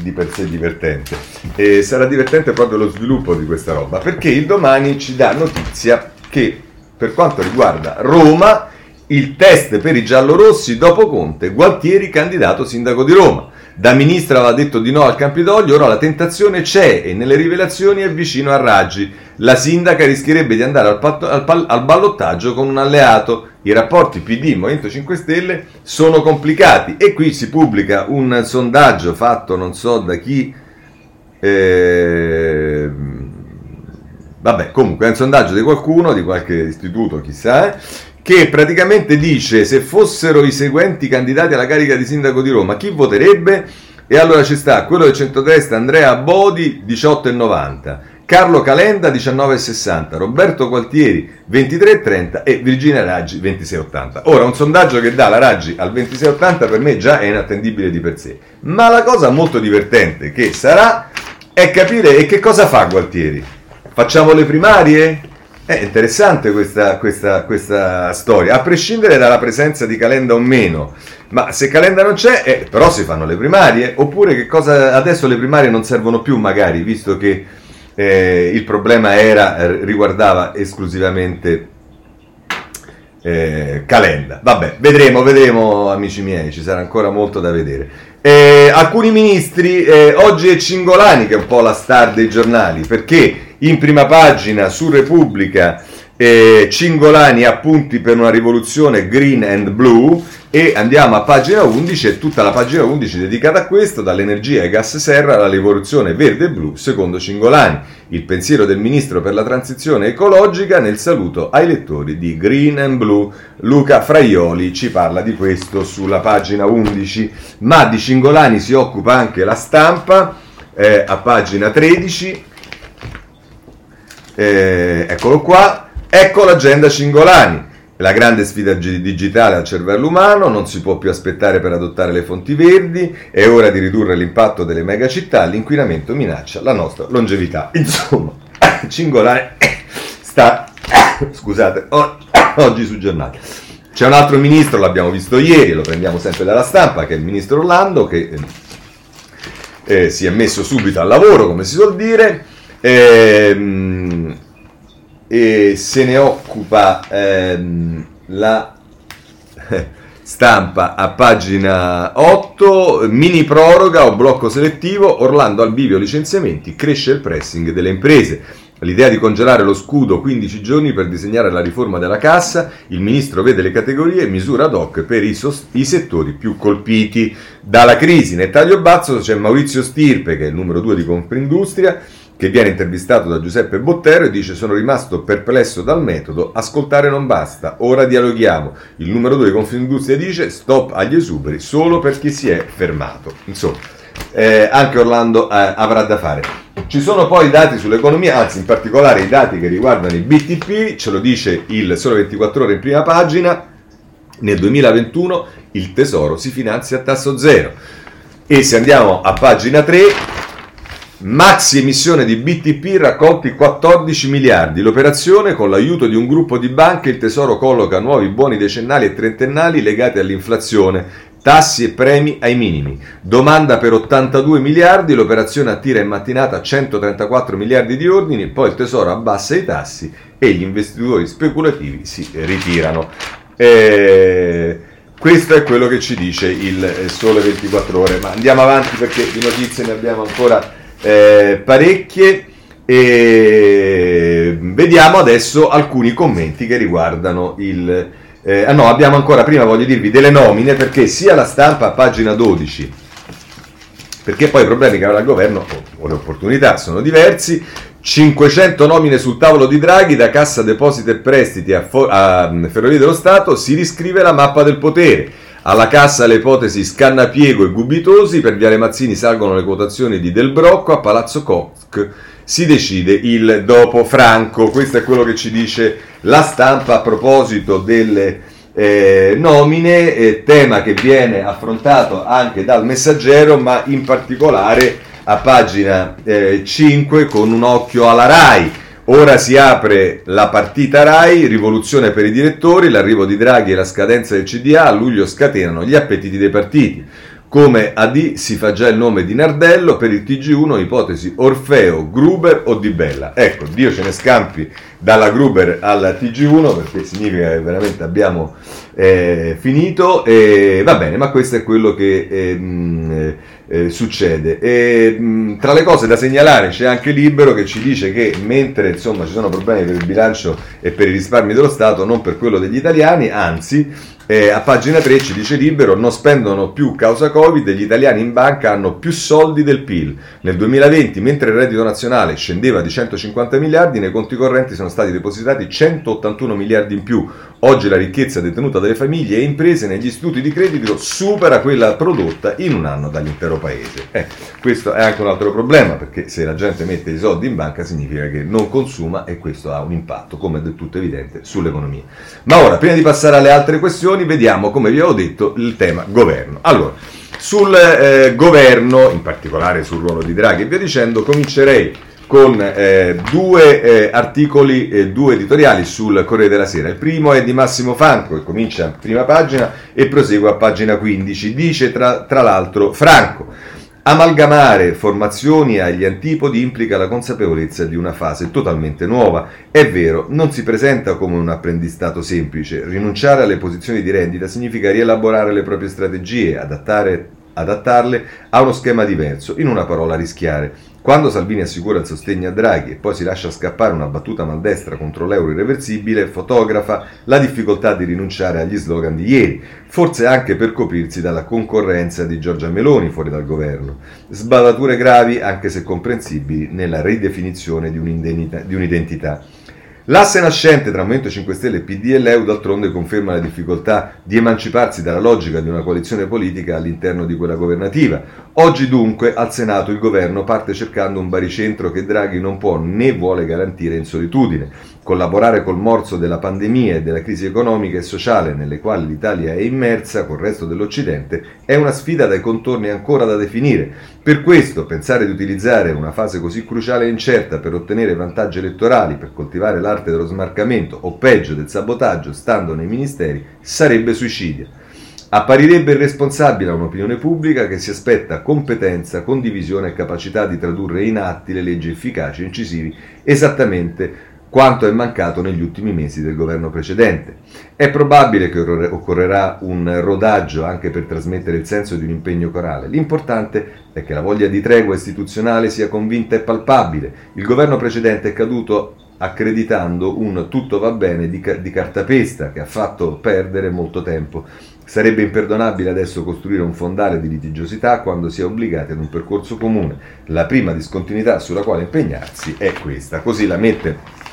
di per sé divertente. E sarà divertente proprio lo sviluppo di questa roba, perché il domani ci dà notizia che per quanto riguarda Roma, il test per i giallorossi dopo Conte, Gualtieri candidato sindaco di Roma. Da ministra aveva detto di no al Campidoglio, ora la tentazione c'è e nelle rivelazioni è vicino a Raggi. La sindaca rischierebbe di andare al, patto, al, al ballottaggio con un alleato. I rapporti PD Movimento 5 Stelle sono complicati e qui si pubblica un sondaggio fatto non so da chi. Eh, vabbè, comunque è un sondaggio di qualcuno, di qualche istituto, chissà, eh, che praticamente dice se fossero i seguenti candidati alla carica di sindaco di Roma, chi voterebbe? E allora ci sta quello del centrodestra Andrea Bodi 18,90, Carlo Calenda 19,60, Roberto Gualtieri 23,30 e Virginia Raggi 26,80. Ora un sondaggio che dà la Raggi al 26,80 per me già è inattendibile di per sé, ma la cosa molto divertente che sarà è capire e che cosa fa Gualtieri. Facciamo le primarie? È interessante questa, questa, questa storia, a prescindere dalla presenza di Calenda o meno. Ma se Calenda non c'è, eh, però si fanno le primarie? Oppure che cosa adesso le primarie non servono più magari, visto che eh, il problema era, eh, riguardava esclusivamente eh, Calenda. Vabbè, vedremo, vedremo amici miei, ci sarà ancora molto da vedere. Eh, alcuni ministri, eh, oggi è Cingolani che è un po' la star dei giornali, perché in prima pagina su Repubblica eh, Cingolani appunti per una rivoluzione green and blue e andiamo a pagina 11 e tutta la pagina 11 dedicata a questo, dall'energia ai gas serra alla rivoluzione verde e blu secondo Cingolani. Il pensiero del ministro per la transizione ecologica nel saluto ai lettori di Green and Blue. Luca Fraioli ci parla di questo sulla pagina 11, ma di Cingolani si occupa anche la stampa eh, a pagina 13. Eh, eccolo qua, ecco l'agenda Cingolani. La grande sfida digitale al cervello umano, non si può più aspettare per adottare le fonti verdi, è ora di ridurre l'impatto delle megacittà, l'inquinamento minaccia la nostra longevità. Insomma, Cingolani sta, scusate, oggi sul giornale. C'è un altro ministro, l'abbiamo visto ieri, lo prendiamo sempre dalla stampa, che è il ministro Orlando, che eh, si è messo subito al lavoro, come si suol dire. Eh, e se ne occupa ehm, la stampa a pagina 8, mini proroga o blocco selettivo, Orlando al bivio licenziamenti, cresce il pressing delle imprese. L'idea di congelare lo scudo 15 giorni per disegnare la riforma della cassa, il ministro vede le categorie e misura ad hoc per i, sost- i settori più colpiti dalla crisi. Nel taglio basso c'è Maurizio Stirpe, che è il numero 2 di Confindustria, che viene intervistato da Giuseppe Bottero e dice sono rimasto perplesso dal metodo, ascoltare non basta, ora dialoghiamo. Il numero 2 di Confindustria dice stop agli esuberi solo per chi si è fermato. Insomma, eh, anche Orlando eh, avrà da fare. Ci sono poi i dati sull'economia, anzi in particolare i dati che riguardano il BTP, ce lo dice il Sole 24 ore in prima pagina, nel 2021 il tesoro si finanzia a tasso zero. E se andiamo a pagina 3, Maxi emissione di BTP raccolti 14 miliardi. L'operazione, con l'aiuto di un gruppo di banche, il Tesoro colloca nuovi buoni decennali e trentennali legati all'inflazione, tassi e premi ai minimi. Domanda per 82 miliardi, l'operazione attira in mattinata 134 miliardi di ordini, poi il Tesoro abbassa i tassi e gli investitori speculativi si ritirano. Eh, questo è quello che ci dice il Sole 24 ore, ma andiamo avanti perché di notizie ne abbiamo ancora eh, parecchie e vediamo adesso alcuni commenti che riguardano il... Eh, ah no, abbiamo ancora, prima voglio dirvi, delle nomine perché sia la stampa a pagina 12, perché poi i problemi che avrà il governo o le opportunità sono diversi, 500 nomine sul tavolo di Draghi da Cassa Depositi e Prestiti a, Fo- a Ferrovie dello Stato, si riscrive la mappa del potere. Alla cassa le ipotesi Scannapiego e Gubitosi, per Viale Mazzini salgono le quotazioni di Del Brocco, a Palazzo Koch si decide il dopo Franco. Questo è quello che ci dice la stampa a proposito delle eh, nomine, eh, tema che viene affrontato anche dal messaggero, ma in particolare a pagina eh, 5 con un occhio alla RAI. Ora si apre la partita RAI, rivoluzione per i direttori, l'arrivo di Draghi e la scadenza del CDA a luglio scatenano gli appetiti dei partiti. Come AD si fa già il nome di Nardello, per il TG1 ipotesi Orfeo, Gruber o Di Bella. Ecco, Dio ce ne scampi dalla Gruber alla TG1 perché significa che veramente abbiamo eh, finito. E va bene, ma questo è quello che eh, eh, succede. E, mh, tra le cose da segnalare c'è anche Libero che ci dice che mentre insomma ci sono problemi per il bilancio e per i risparmi dello Stato, non per quello degli italiani, anzi Eh, a pagina 3 ci dice Libero, non spendono più causa Covid, gli italiani in banca hanno più soldi del PIL. Nel 2020, mentre il reddito nazionale scendeva di 150 miliardi, nei conti correnti sono stati depositati 181 miliardi in più. Oggi la ricchezza detenuta dalle famiglie e imprese negli istituti di credito supera quella prodotta in un anno dall'intero paese. Eh, questo è anche un altro problema, perché se la gente mette i soldi in banca significa che non consuma e questo ha un impatto, come è del tutto evidente, sull'economia. Ma ora, prima di passare alle altre questioni, questioni, vediamo, come vi avevo detto, il tema governo. Allora, sul eh, governo, in particolare sul ruolo di Draghi e via dicendo, comincerei con eh, due eh, articoli, eh, due editoriali sul Corriere della Sera. Il primo è di Massimo Franco, che comincia a prima pagina e prosegue a pagina 15. Dice tra, tra l'altro Franco. Amalgamare formazioni agli antipodi implica la consapevolezza di una fase totalmente nuova. È vero, non si presenta come un apprendistato semplice. Rinunciare alle posizioni di rendita significa rielaborare le proprie strategie, adattare, adattarle a uno schema diverso, in una parola rischiare. Quando Salvini assicura il sostegno a Draghi e poi si lascia scappare una battuta maldestra contro l'euro irreversibile, fotografa la difficoltà di rinunciare agli slogan di ieri, forse anche per coprirsi dalla concorrenza di Giorgia Meloni fuori dal governo. Sbadature gravi, anche se comprensibili, nella ridefinizione di un'identità. L'asse nascente tra Movimento 5 Stelle, e Leu d'altronde conferma la difficoltà di emanciparsi dalla logica di una coalizione politica all'interno di quella governativa. Oggi dunque al Senato il governo parte cercando un baricentro che Draghi non può né vuole garantire in solitudine. Collaborare col morso della pandemia e della crisi economica e sociale nelle quali l'Italia è immersa col resto dell'Occidente è una sfida dai contorni ancora da definire. Per questo pensare di utilizzare una fase così cruciale e incerta per ottenere vantaggi elettorali, per coltivare l'arte dello smarcamento o peggio del sabotaggio stando nei ministeri sarebbe suicidio. Apparirebbe irresponsabile a un'opinione pubblica che si aspetta competenza, condivisione e capacità di tradurre in atti le leggi efficaci e incisivi esattamente quanto è mancato negli ultimi mesi del governo precedente. È probabile che occorrerà un rodaggio anche per trasmettere il senso di un impegno corale. L'importante è che la voglia di tregua istituzionale sia convinta e palpabile. Il governo precedente è caduto accreditando un tutto va bene di, di cartapesta che ha fatto perdere molto tempo. Sarebbe imperdonabile adesso costruire un fondale di litigiosità quando si è obbligati ad un percorso comune. La prima discontinuità sulla quale impegnarsi è questa. Così la mette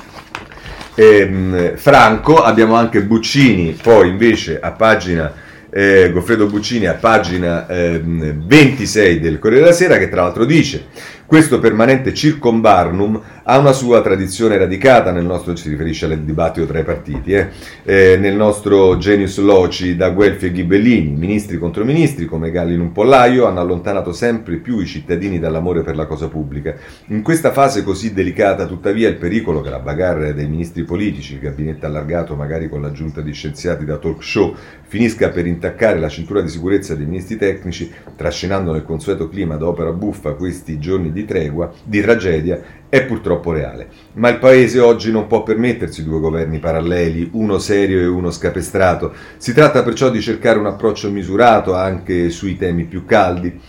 ehm, Franco, abbiamo anche Buccini, poi invece a pagina eh, Goffredo Buccini a pagina eh, 26 del Corriere della Sera che tra l'altro dice questo permanente circumbarnum ha una sua tradizione radicata nel nostro, si riferisce al dibattito tra i partiti, eh, eh, nel nostro genius loci da Guelfi e Ghibellini, ministri contro ministri come galli in un pollaio hanno allontanato sempre più i cittadini dall'amore per la cosa pubblica. In questa fase così delicata tuttavia il pericolo che la bagarre dei ministri politici, il gabinetto allargato magari con l'aggiunta di scienziati da talk show, finisca per intaccare la cintura di sicurezza dei ministri tecnici, trascinando nel consueto clima d'opera buffa questi giorni di tregua, di tragedia, è purtroppo reale. Ma il Paese oggi non può permettersi due governi paralleli, uno serio e uno scapestrato. Si tratta perciò di cercare un approccio misurato anche sui temi più caldi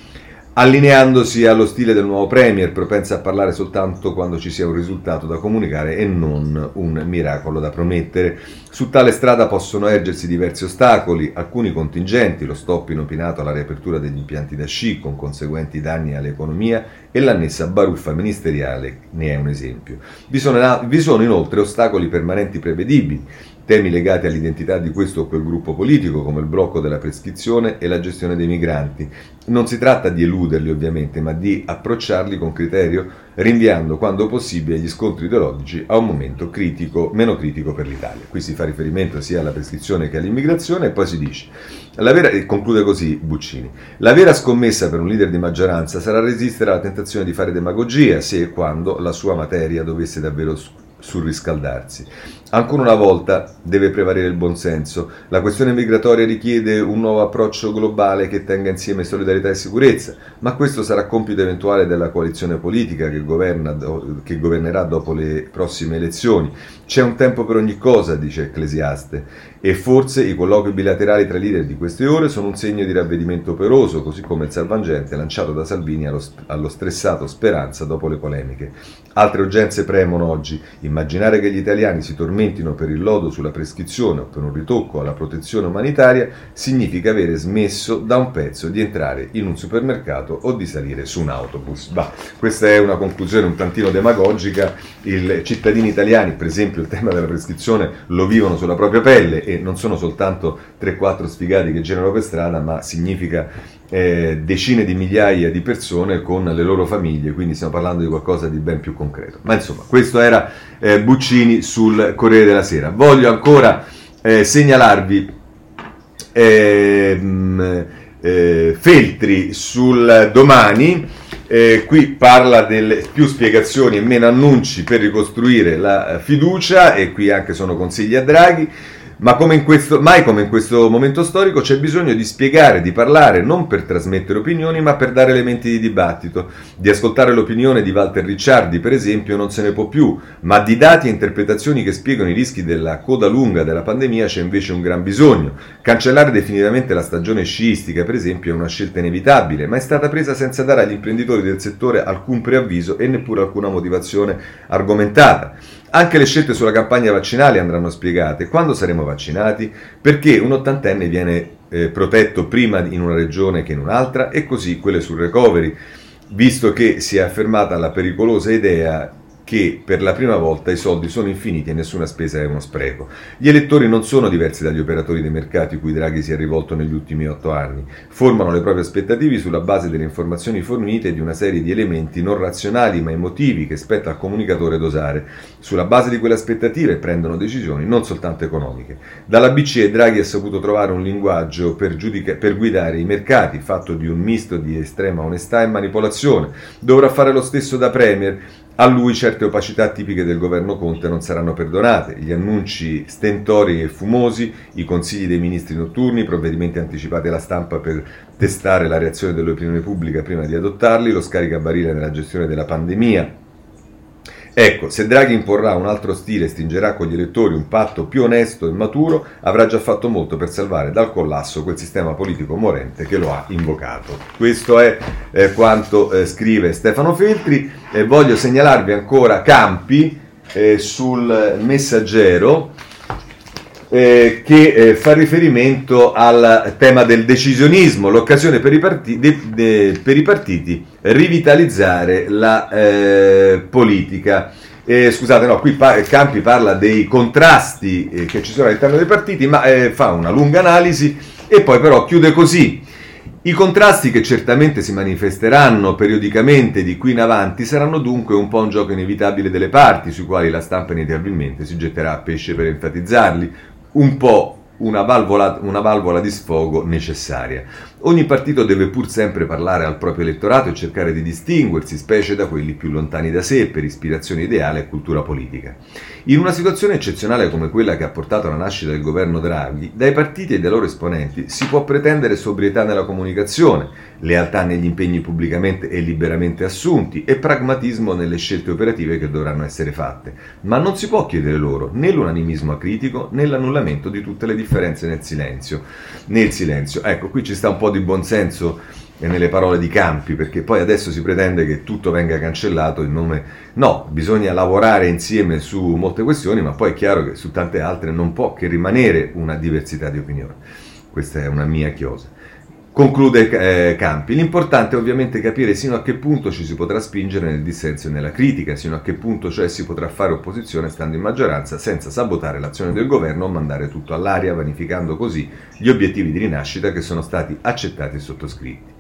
allineandosi allo stile del nuovo Premier, propensa a parlare soltanto quando ci sia un risultato da comunicare e non un miracolo da promettere. Su tale strada possono ergersi diversi ostacoli, alcuni contingenti, lo stop inopinato alla riapertura degli impianti da sci con conseguenti danni all'economia e l'annessa baruffa ministeriale ne è un esempio. Vi sono, vi sono inoltre ostacoli permanenti prevedibili, temi legati all'identità di questo o quel gruppo politico, come il blocco della prescrizione e la gestione dei migranti. Non si tratta di eluderli ovviamente, ma di approcciarli con criterio, rinviando quando possibile gli scontri ideologici a un momento critico, meno critico per l'Italia. Qui si fa riferimento sia alla prescrizione che all'immigrazione e poi si dice, vera, e conclude così Buccini, la vera scommessa per un leader di maggioranza sarà resistere alla tentazione di fare demagogia se e quando la sua materia dovesse davvero surriscaldarsi. Ancora una volta deve prevalere il buonsenso. La questione migratoria richiede un nuovo approccio globale che tenga insieme solidarietà e sicurezza, ma questo sarà compito eventuale della coalizione politica che, governa, che governerà dopo le prossime elezioni. C'è un tempo per ogni cosa, dice Ecclesiaste, e forse i colloqui bilaterali tra i leader di queste ore sono un segno di ravvedimento operoso, così come il salvangente lanciato da Salvini allo, allo stressato Speranza dopo le polemiche. Altre urgenze premono oggi. Immaginare che gli italiani si tormentino per il lodo sulla prescrizione o per un ritocco alla protezione umanitaria significa avere smesso da un pezzo di entrare in un supermercato o di salire su un autobus. Bah, questa è una conclusione un tantino demagogica. I cittadini italiani, per esempio, il tema della prescrizione lo vivono sulla propria pelle non sono soltanto 3-4 sfigati che girano per strada, ma significa eh, decine di migliaia di persone con le loro famiglie, quindi stiamo parlando di qualcosa di ben più concreto. Ma insomma, questo era eh, Buccini sul Corriere della Sera. Voglio ancora eh, segnalarvi ehm, eh, Feltri sul domani. Eh, qui parla delle più spiegazioni e meno annunci per ricostruire la fiducia e qui anche sono consigli a Draghi. Ma come questo, mai come in questo momento storico c'è bisogno di spiegare, di parlare, non per trasmettere opinioni, ma per dare elementi di dibattito. Di ascoltare l'opinione di Walter Ricciardi, per esempio, non se ne può più, ma di dati e interpretazioni che spiegano i rischi della coda lunga della pandemia c'è invece un gran bisogno. Cancellare definitivamente la stagione sciistica, per esempio, è una scelta inevitabile, ma è stata presa senza dare agli imprenditori del settore alcun preavviso e neppure alcuna motivazione argomentata. Anche le scelte sulla campagna vaccinale andranno spiegate. Quando saremo vaccinati? Perché un ottantenne viene eh, protetto prima in una regione che in un'altra e così quelle sul recovery, visto che si è affermata la pericolosa idea che per la prima volta i soldi sono infiniti e nessuna spesa è uno spreco. Gli elettori non sono diversi dagli operatori dei mercati cui Draghi si è rivolto negli ultimi otto anni, formano le proprie aspettative sulla base delle informazioni fornite e di una serie di elementi non razionali ma emotivi che spetta al comunicatore dosare. Sulla base di quelle aspettative prendono decisioni non soltanto economiche. Dalla BCE Draghi ha saputo trovare un linguaggio per, giudica- per guidare i mercati, fatto di un misto di estrema onestà e manipolazione. Dovrà fare lo stesso da Premier a lui certe opacità tipiche del governo Conte non saranno perdonate, gli annunci stentori e fumosi, i consigli dei ministri notturni, i provvedimenti anticipati alla stampa per testare la reazione dell'opinione pubblica prima di adottarli, lo scaricabarile nella gestione della pandemia, Ecco, se Draghi imporrà un altro stile e stringerà con gli elettori un patto più onesto e maturo, avrà già fatto molto per salvare dal collasso quel sistema politico morente che lo ha invocato. Questo è eh, quanto eh, scrive Stefano Feltri. Eh, voglio segnalarvi ancora Campi eh, sul messaggero eh, che eh, fa riferimento al tema del decisionismo, l'occasione per i, partiti, de, de, per i partiti rivitalizzare la eh, politica. Eh, scusate, no, qui pa- Campi parla dei contrasti eh, che ci sono all'interno dei partiti, ma eh, fa una lunga analisi e poi però chiude così. I contrasti che certamente si manifesteranno periodicamente di qui in avanti saranno dunque un po' un gioco inevitabile delle parti, sui quali la stampa inevitabilmente si getterà a pesce per enfatizzarli, un po' una valvola, una valvola, di sfogo necessaria. Ogni partito deve pur sempre parlare al proprio elettorato e cercare di distinguersi, specie da quelli più lontani da sé, per ispirazione ideale e cultura politica. In una situazione eccezionale come quella che ha portato alla nascita del governo Draghi, dai partiti e dai loro esponenti si può pretendere sobrietà nella comunicazione, lealtà negli impegni pubblicamente e liberamente assunti e pragmatismo nelle scelte operative che dovranno essere fatte. Ma non si può chiedere loro né l'unanimismo acritico né l'annullamento di tutte le differenze nel silenzio. Nel silenzio. Ecco, qui ci sta un po' di buonsenso nelle parole di Campi, perché poi adesso si pretende che tutto venga cancellato in nome... No, bisogna lavorare insieme su molte questioni, ma poi è chiaro che su tante altre non può che rimanere una diversità di opinione. Questa è una mia chiosa. Conclude eh, Campi. L'importante è ovviamente capire sino a che punto ci si potrà spingere nel dissenso e nella critica, sino a che punto cioè si potrà fare opposizione stando in maggioranza senza sabotare l'azione del governo o mandare tutto all'aria, vanificando così gli obiettivi di rinascita che sono stati accettati e sottoscritti.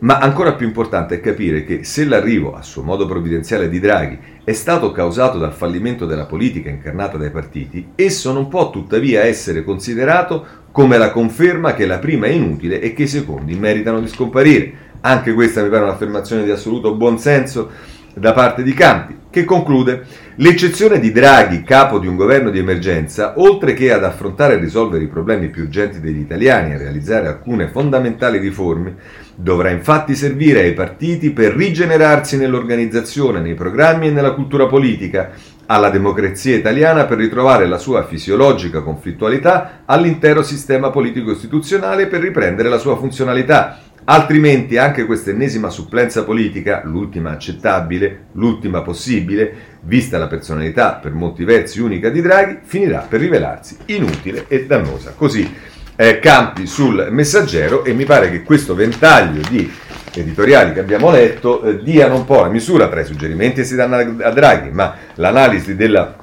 Ma ancora più importante è capire che se l'arrivo, a suo modo provvidenziale, di Draghi è stato causato dal fallimento della politica incarnata dai partiti, esso non può tuttavia essere considerato come la conferma che la prima è inutile e che i secondi meritano di scomparire. Anche questa mi pare un'affermazione di assoluto buonsenso da parte di Campi, che conclude l'eccezione di Draghi, capo di un governo di emergenza, oltre che ad affrontare e risolvere i problemi più urgenti degli italiani e a realizzare alcune fondamentali riforme, dovrà infatti servire ai partiti per rigenerarsi nell'organizzazione, nei programmi e nella cultura politica, alla democrazia italiana per ritrovare la sua fisiologica conflittualità all'intero sistema politico istituzionale per riprendere la sua funzionalità. Altrimenti anche questa ennesima supplenza politica, l'ultima accettabile, l'ultima possibile, vista la personalità per molti versi unica di Draghi, finirà per rivelarsi inutile e dannosa. Così eh, campi sul messaggero e mi pare che questo ventaglio di editoriali che abbiamo letto eh, diano un po' la misura tra i suggerimenti che si danno a Draghi, ma l'analisi della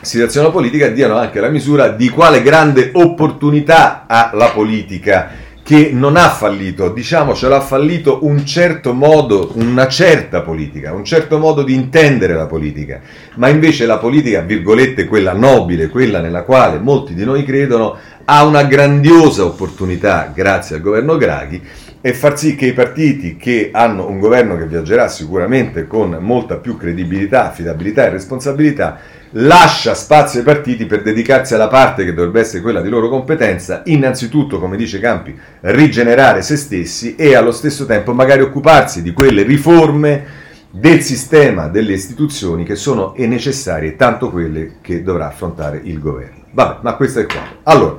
situazione politica diano anche la misura di quale grande opportunità ha la politica che non ha fallito, diciamo ce l'ha fallito un certo modo, una certa politica, un certo modo di intendere la politica, ma invece la politica, virgolette, quella nobile, quella nella quale molti di noi credono, ha una grandiosa opportunità, grazie al governo Draghi, e far sì che i partiti che hanno un governo che viaggerà sicuramente con molta più credibilità, affidabilità e responsabilità, lascia spazio ai partiti per dedicarsi alla parte che dovrebbe essere quella di loro competenza, innanzitutto, come dice Campi, rigenerare se stessi e allo stesso tempo magari occuparsi di quelle riforme del sistema delle istituzioni che sono necessarie, tanto quelle che dovrà affrontare il governo. Vabbè, ma questo è il quadro. Allora,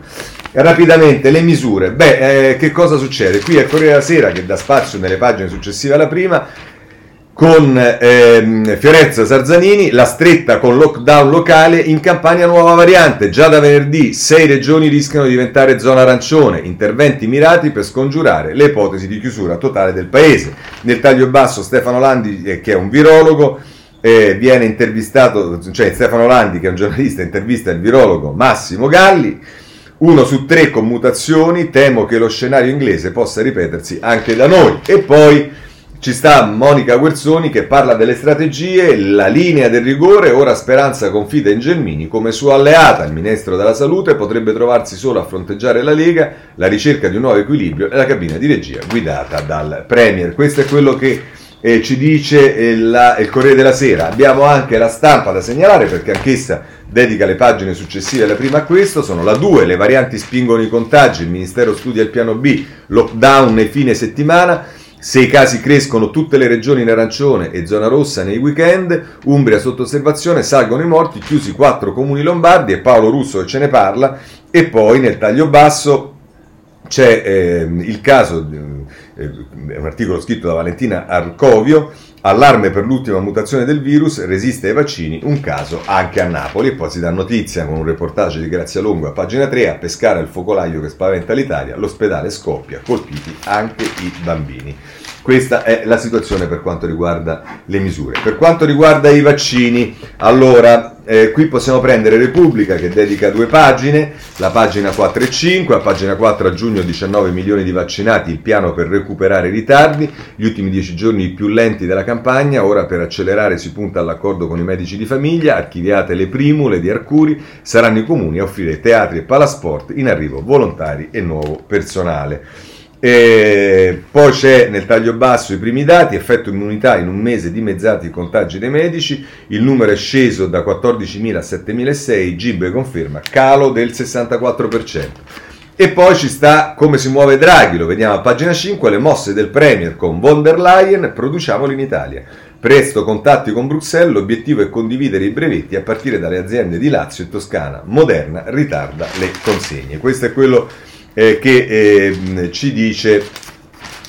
rapidamente le misure. Beh, eh, che cosa succede? Qui è Corriere della Sera che dà spazio nelle pagine successive alla prima con ehm, Fiorenza Sarzanini, la stretta con lockdown locale in campagna nuova variante. Già da venerdì sei regioni rischiano di diventare zona arancione, interventi mirati per scongiurare le ipotesi di chiusura totale del paese. Nel taglio basso Stefano Landi, eh, che è un virologo, eh, viene intervistato, cioè Stefano Landi, che è un giornalista, intervista il virologo Massimo Galli. Uno su tre con mutazioni, temo che lo scenario inglese possa ripetersi anche da noi. E poi ci sta Monica Guerzoni che parla delle strategie, la linea del rigore, ora Speranza confida in Gelmini come sua alleata. Il ministro della salute potrebbe trovarsi solo a fronteggiare la Lega, la ricerca di un nuovo equilibrio e la cabina di regia guidata dal Premier. Questo è quello che eh, ci dice eh, la, il Corriere della Sera. Abbiamo anche la stampa da segnalare perché anch'essa dedica le pagine successive alla prima a questo. Sono la 2, le varianti spingono i contagi, il Ministero studia il piano B, lockdown e fine settimana. Se i casi crescono tutte le regioni in arancione e zona rossa nei weekend, Umbria sotto osservazione, salgono i morti, chiusi quattro comuni lombardi e Paolo Russo che ce ne parla e poi nel taglio basso c'è eh, il caso, eh, un articolo scritto da Valentina Arcovio, Allarme per l'ultima mutazione del virus, resiste ai vaccini, un caso anche a Napoli. E poi si dà notizia con un reportage di Grazia Longo a pagina 3, a pescare il focolaio che spaventa l'Italia, l'ospedale scoppia, colpiti anche i bambini. Questa è la situazione per quanto riguarda le misure. Per quanto riguarda i vaccini, allora eh, qui possiamo prendere Repubblica che dedica due pagine, la pagina 4 e 5, a pagina 4 a giugno 19 milioni di vaccinati, il piano per recuperare i ritardi, gli ultimi 10 giorni più lenti della campagna, ora per accelerare si punta all'accordo con i medici di famiglia, archiviate le primule di Arcuri, saranno i comuni a offrire teatri e palasport in arrivo volontari e nuovo personale. E poi c'è nel taglio basso i primi dati, effetto immunità in un mese dimezzati i contagi dei medici, il numero è sceso da 14.000 a 7.006, Gibe conferma calo del 64%. E poi ci sta come si muove Draghi, lo vediamo a pagina 5, le mosse del Premier con von der Leyen, produciamoli in Italia. Presto contatti con Bruxelles, l'obiettivo è condividere i brevetti a partire dalle aziende di Lazio e Toscana. Moderna ritarda le consegne. Questo è quello eh, che eh, ci dice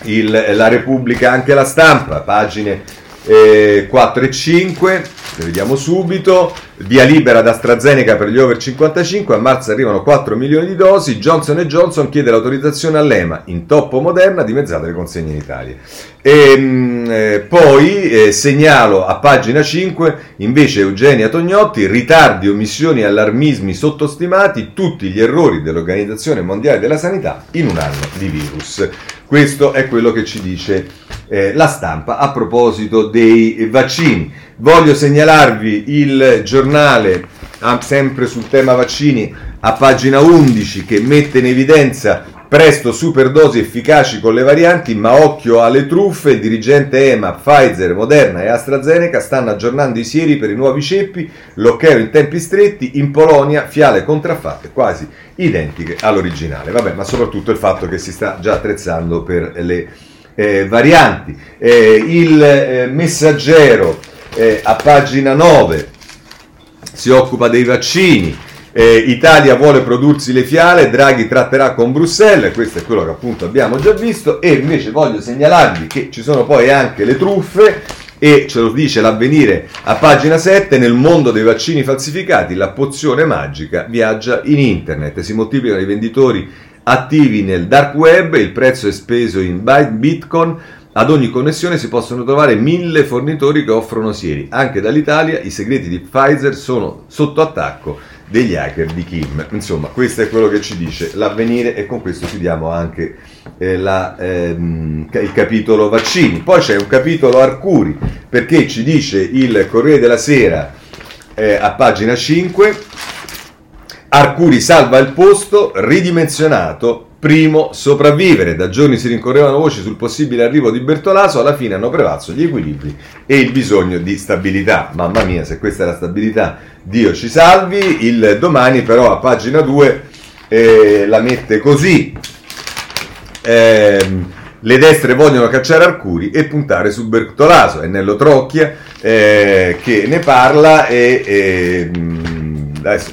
il, la Repubblica, anche la stampa, pagine eh, 4 e 5, le vediamo subito, via libera da AstraZeneca per gli over 55, a marzo arrivano 4 milioni di dosi, Johnson Johnson chiede l'autorizzazione all'EMA, in toppo moderna, dimezzate le consegne in Italia. E, ehm, eh, poi eh, segnalo a pagina 5 invece Eugenia Tognotti, ritardi, omissioni e allarmismi sottostimati, tutti gli errori dell'Organizzazione Mondiale della Sanità in un anno di virus. Questo è quello che ci dice eh, la stampa a proposito dei vaccini. Voglio segnalarvi il giornale, ah, sempre sul tema vaccini, a pagina 11, che mette in evidenza presto superdosi efficaci con le varianti, ma occhio alle truffe, il dirigente EMA, Pfizer, Moderna e AstraZeneca stanno aggiornando i sieri per i nuovi ceppi, l'occhio in tempi stretti, in Polonia fiale contraffatte quasi identiche all'originale. Vabbè, ma soprattutto il fatto che si sta già attrezzando per le eh, varianti. Eh, il eh, messaggero eh, a pagina 9 si occupa dei vaccini. Eh, Italia vuole prodursi le fiale, Draghi tratterà con Bruxelles, questo è quello che appunto abbiamo già visto e invece voglio segnalarvi che ci sono poi anche le truffe e ce lo dice l'avvenire a pagina 7, nel mondo dei vaccini falsificati la pozione magica viaggia in internet, si moltiplicano i venditori attivi nel dark web, il prezzo è speso in bitcoin, ad ogni connessione si possono trovare mille fornitori che offrono sieri. Anche dall'Italia i segreti di Pfizer sono sotto attacco degli hacker di Kim. Insomma, questo è quello che ci dice l'avvenire e con questo chiudiamo anche eh, la, ehm, il capitolo vaccini. Poi c'è un capitolo Arcuri perché ci dice il Corriere della Sera eh, a pagina 5 Arcuri salva il posto, ridimensionato primo sopravvivere. Da giorni si rincorrevano voci sul possibile arrivo di Bertolaso, alla fine hanno prevalso gli equilibri e il bisogno di stabilità. Mamma mia, se questa è la stabilità, Dio ci salvi. Il domani però a pagina 2 eh, la mette così. Eh, le destre vogliono cacciare Arcuri e puntare su Bertolaso. È Nello Trocchia eh, che ne parla e, e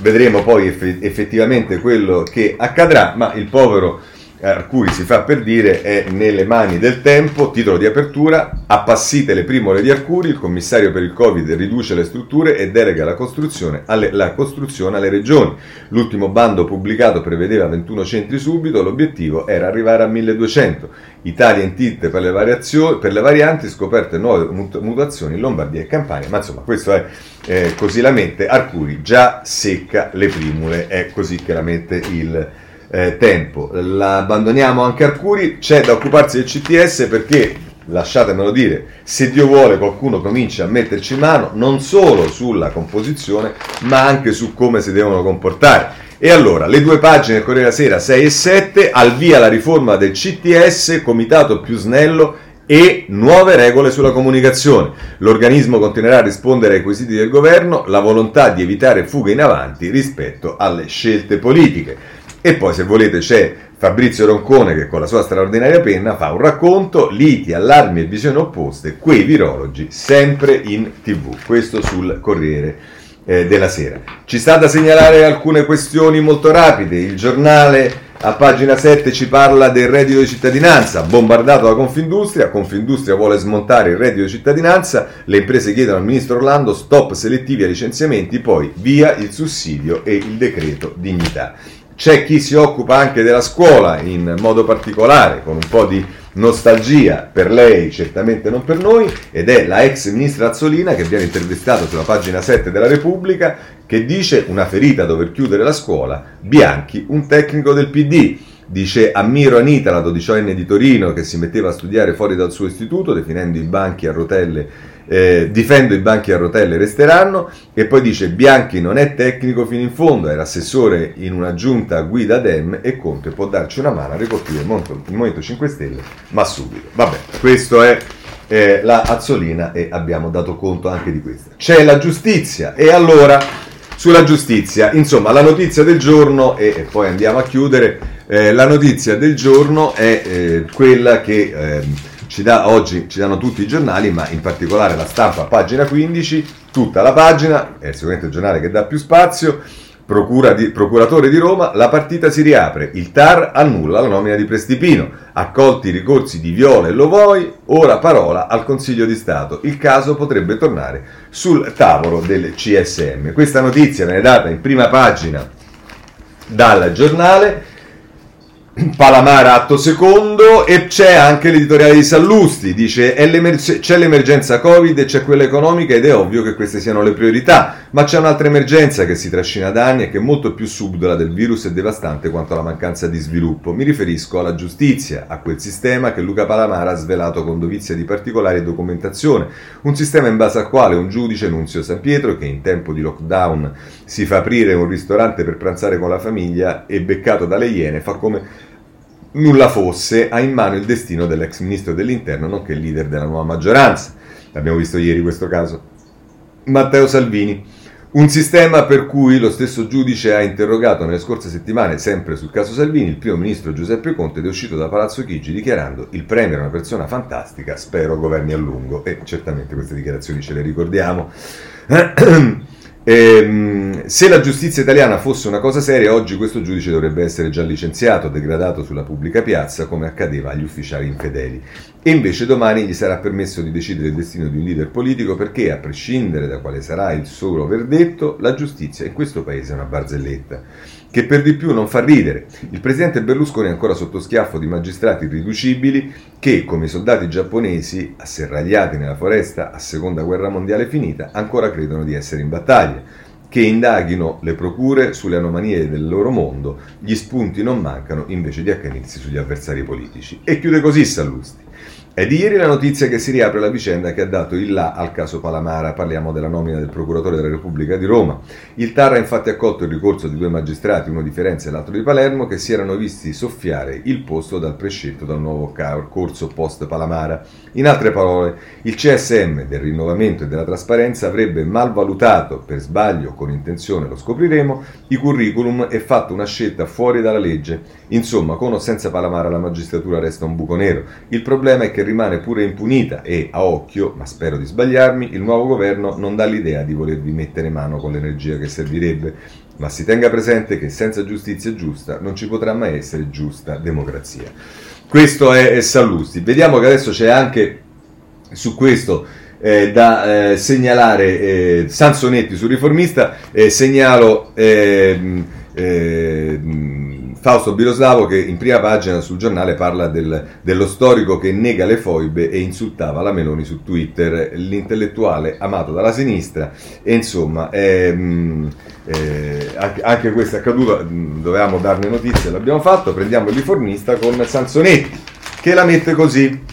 vedremo poi effettivamente quello che accadrà, ma il povero Arcuri si fa per dire è nelle mani del tempo, titolo di apertura, appassite le primole di Arcuri, il commissario per il Covid riduce le strutture e delega la costruzione alle, la costruzione alle regioni. L'ultimo bando pubblicato prevedeva 21 centri subito, l'obiettivo era arrivare a 1200. Italia in tilt per le, per le varianti, scoperte nuove mutazioni in Lombardia e Campania, ma insomma questo è eh, così la mente, Arcuri già secca le primule, è così che la mette il eh, tempo. La abbandoniamo anche Arcuri, c'è da occuparsi del CTS perché, lasciatemelo dire, se Dio vuole qualcuno comincia a metterci mano non solo sulla composizione, ma anche su come si devono comportare. E allora, le due pagine del Corriere della Sera 6 e 7, al via la riforma del CTS, comitato più snello e nuove regole sulla comunicazione. L'organismo continuerà a rispondere ai quesiti del governo, la volontà di evitare fughe in avanti rispetto alle scelte politiche. E poi, se volete, c'è Fabrizio Roncone che con la sua straordinaria penna fa un racconto, liti, allarmi e visioni opposte, quei virologi sempre in tv. Questo sul Corriere eh, della Sera. Ci sta da segnalare alcune questioni molto rapide. Il giornale a pagina 7 ci parla del reddito di cittadinanza, bombardato da Confindustria, Confindustria vuole smontare il reddito di cittadinanza, le imprese chiedono al ministro Orlando stop selettivi ai licenziamenti, poi via il sussidio e il decreto dignità. C'è chi si occupa anche della scuola in modo particolare, con un po' di nostalgia per lei, certamente non per noi, ed è la ex ministra Azzolina che viene intervistata sulla pagina 7 della Repubblica, che dice una ferita a dover chiudere la scuola, Bianchi, un tecnico del PD. Dice ammiro Anita, la dodicenne di Torino, che si metteva a studiare fuori dal suo istituto, definendo i banchi a rotelle eh, difendo i banchi a rotelle resteranno e poi dice Bianchi non è tecnico fino in fondo, era assessore in una giunta guida Dem e Conte può darci una mano a ricoprire il, il Movimento 5 Stelle, ma subito. Vabbè, questo è eh, la Azzolina e abbiamo dato conto anche di questo. C'è la giustizia e allora sulla giustizia, insomma la notizia del giorno e, e poi andiamo a chiudere, eh, la notizia del giorno è eh, quella che ehm, ci dà oggi ci danno tutti i giornali, ma in particolare la stampa, pagina 15, tutta la pagina, è sicuramente il giornale che dà più spazio. Procura di, procuratore di Roma, la partita si riapre, il TAR annulla la nomina di Prestipino, accolti i ricorsi di Viola e Lovoi, ora parola al Consiglio di Stato, il caso potrebbe tornare sul tavolo del CSM. Questa notizia viene data in prima pagina dal giornale, Palamara atto secondo e c'è anche l'editoriale di Sallusti, dice c'è l'emergenza Covid e c'è quella economica ed è ovvio che queste siano le priorità, ma c'è un'altra emergenza che si trascina da anni e che è molto più subdola del virus e devastante quanto alla mancanza di sviluppo. Mi riferisco alla giustizia, a quel sistema che Luca Palamara ha svelato con dovizia di particolari documentazione, un sistema in base al quale un giudice, Nunzio San Pietro, che in tempo di lockdown si fa aprire un ristorante per pranzare con la famiglia e beccato dalle iene, fa come nulla fosse, ha in mano il destino dell'ex ministro dell'interno, nonché leader della nuova maggioranza. L'abbiamo visto ieri questo caso. Matteo Salvini. Un sistema per cui lo stesso giudice ha interrogato nelle scorse settimane, sempre sul caso Salvini, il primo ministro Giuseppe Conte ed è uscito da Palazzo Chigi dichiarando il Premier è una persona fantastica, spero governi a lungo. E certamente queste dichiarazioni ce le ricordiamo. Ehm, se la giustizia italiana fosse una cosa seria, oggi questo giudice dovrebbe essere già licenziato, degradato sulla pubblica piazza, come accadeva agli ufficiali infedeli. E invece domani gli sarà permesso di decidere il destino di un leader politico perché, a prescindere da quale sarà il suo verdetto, la giustizia in questo paese è una barzelletta che per di più non fa ridere. Il presidente Berlusconi è ancora sotto schiaffo di magistrati irriducibili che, come i soldati giapponesi asserragliati nella foresta a seconda guerra mondiale finita, ancora credono di essere in battaglia. Che indaghino le procure sulle anomalie del loro mondo, gli spunti non mancano invece di accanirsi sugli avversari politici. E chiude così Sallusti. È di ieri la notizia che si riapre la vicenda che ha dato il là al caso Palamara, parliamo della nomina del procuratore della Repubblica di Roma. Il TAR ha infatti accolto il ricorso di due magistrati, uno di Firenze e l'altro di Palermo, che si erano visti soffiare il posto dal prescelto dal nuovo corso post Palamara. In altre parole, il CSM del rinnovamento e della trasparenza avrebbe malvalutato, per sbaglio o con intenzione lo scopriremo, i curriculum e fatto una scelta fuori dalla legge. Insomma, con o senza Palamara la magistratura resta un buco nero. Il problema è che rimane pure impunita e, a occhio, ma spero di sbagliarmi, il nuovo governo non dà l'idea di volervi mettere mano con l'energia che servirebbe. Ma si tenga presente che senza giustizia giusta non ci potrà mai essere giusta democrazia. Questo è, è Sallusti. Vediamo che adesso c'è anche su questo eh, da eh, segnalare eh, Sansonetti sul riformista, eh, segnalo ehm, eh, Fausto Biroslavo che in prima pagina sul giornale parla del, dello storico che nega le foibe e insultava la Meloni su Twitter, l'intellettuale amato dalla sinistra e insomma ehm, eh, anche, anche, questo è accaduto, dovevamo darne notizie, l'abbiamo fatto, prendiamo il riformista con Sansonetti che la mette così.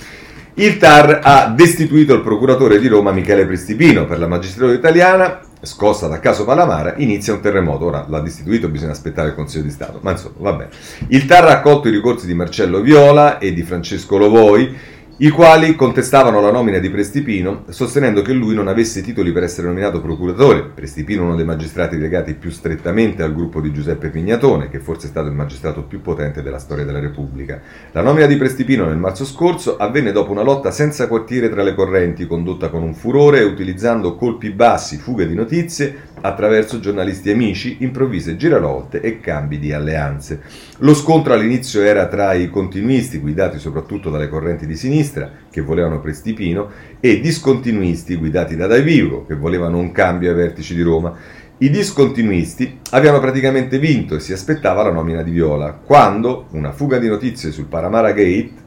Il TAR ha destituito il procuratore di Roma Michele Prestipino per la magistratura italiana scossa dal caso Palamara, inizia un terremoto. Ora l'ha distituito, bisogna aspettare il Consiglio di Stato. Ma insomma, vabbè. Il TAR ha accolto i ricorsi di Marcello Viola e di Francesco Lovoi i quali contestavano la nomina di Prestipino, sostenendo che lui non avesse titoli per essere nominato procuratore. Prestipino, uno dei magistrati legati più strettamente al gruppo di Giuseppe Pignatone, che forse è stato il magistrato più potente della storia della Repubblica. La nomina di Prestipino nel marzo scorso avvenne dopo una lotta senza quartiere tra le correnti, condotta con un furore e utilizzando colpi bassi, fughe di notizie, attraverso giornalisti amici, improvvise giravolte e cambi di alleanze. Lo scontro all'inizio era tra i continuisti, guidati soprattutto dalle correnti di sinistra, che volevano Prestipino, e discontinuisti, guidati da Dai Vivo, che volevano un cambio ai vertici di Roma. I discontinuisti avevano praticamente vinto e si aspettava la nomina di Viola, quando una fuga di notizie sul Paramara Gate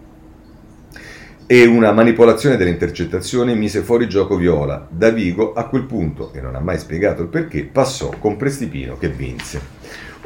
e una manipolazione delle intercettazioni mise fuori gioco Viola. Da Vigo a quel punto, e non ha mai spiegato il perché, passò con Prestipino che vinse.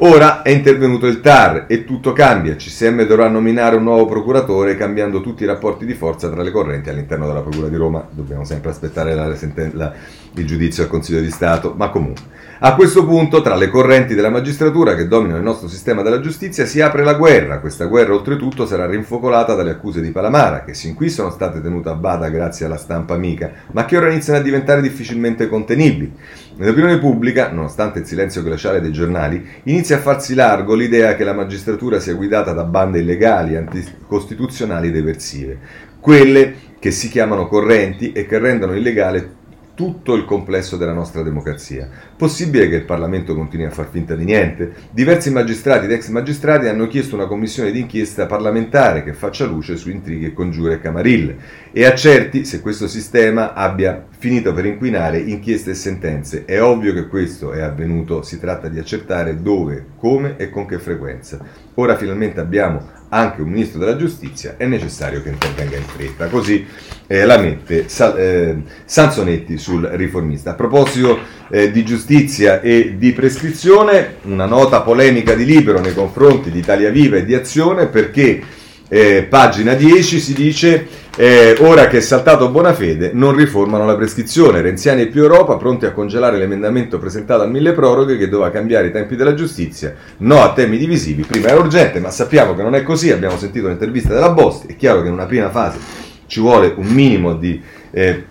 Ora è intervenuto il TAR e tutto cambia. CSM dovrà nominare un nuovo procuratore cambiando tutti i rapporti di forza tra le correnti all'interno della Procura di Roma. Dobbiamo sempre aspettare la, la, il giudizio al Consiglio di Stato, ma comunque. A questo punto, tra le correnti della magistratura che dominano il nostro sistema della giustizia, si apre la guerra. Questa guerra, oltretutto, sarà rinfocolata dalle accuse di Palamara, che sin qui sono state tenute a bada grazie alla stampa amica, ma che ora iniziano a diventare difficilmente contenibili. Nell'opinione pubblica, nonostante il silenzio glaciale dei giornali, inizia a farsi largo l'idea che la magistratura sia guidata da bande illegali, anticostituzionali ed eversive, quelle che si chiamano correnti e che rendono illegale tutto il complesso della nostra democrazia. Possibile che il Parlamento continui a far finta di niente? Diversi magistrati ed ex magistrati hanno chiesto una commissione d'inchiesta parlamentare che faccia luce su intrighi e congiure e camarille e accerti se questo sistema abbia finito per inquinare inchieste e sentenze. È ovvio che questo è avvenuto, si tratta di accertare dove, come e con che frequenza. Ora finalmente abbiamo anche un ministro della giustizia, è necessario che intervenga in fretta. Così eh, la mette Sa- eh, Sansonetti sul riformista. A proposito eh, di giustizia e di prescrizione, una nota polemica di Libero nei confronti di Italia Viva e di Azione perché eh, pagina 10 si dice eh, ora che è saltato Bonafede non riformano la prescrizione. Renziani e più Europa pronti a congelare l'emendamento presentato al mille proroghe che doveva cambiare i tempi della giustizia. No a temi divisivi prima era urgente ma sappiamo che non è così. Abbiamo sentito l'intervista della Bosti è chiaro che in una prima fase ci vuole un minimo di eh,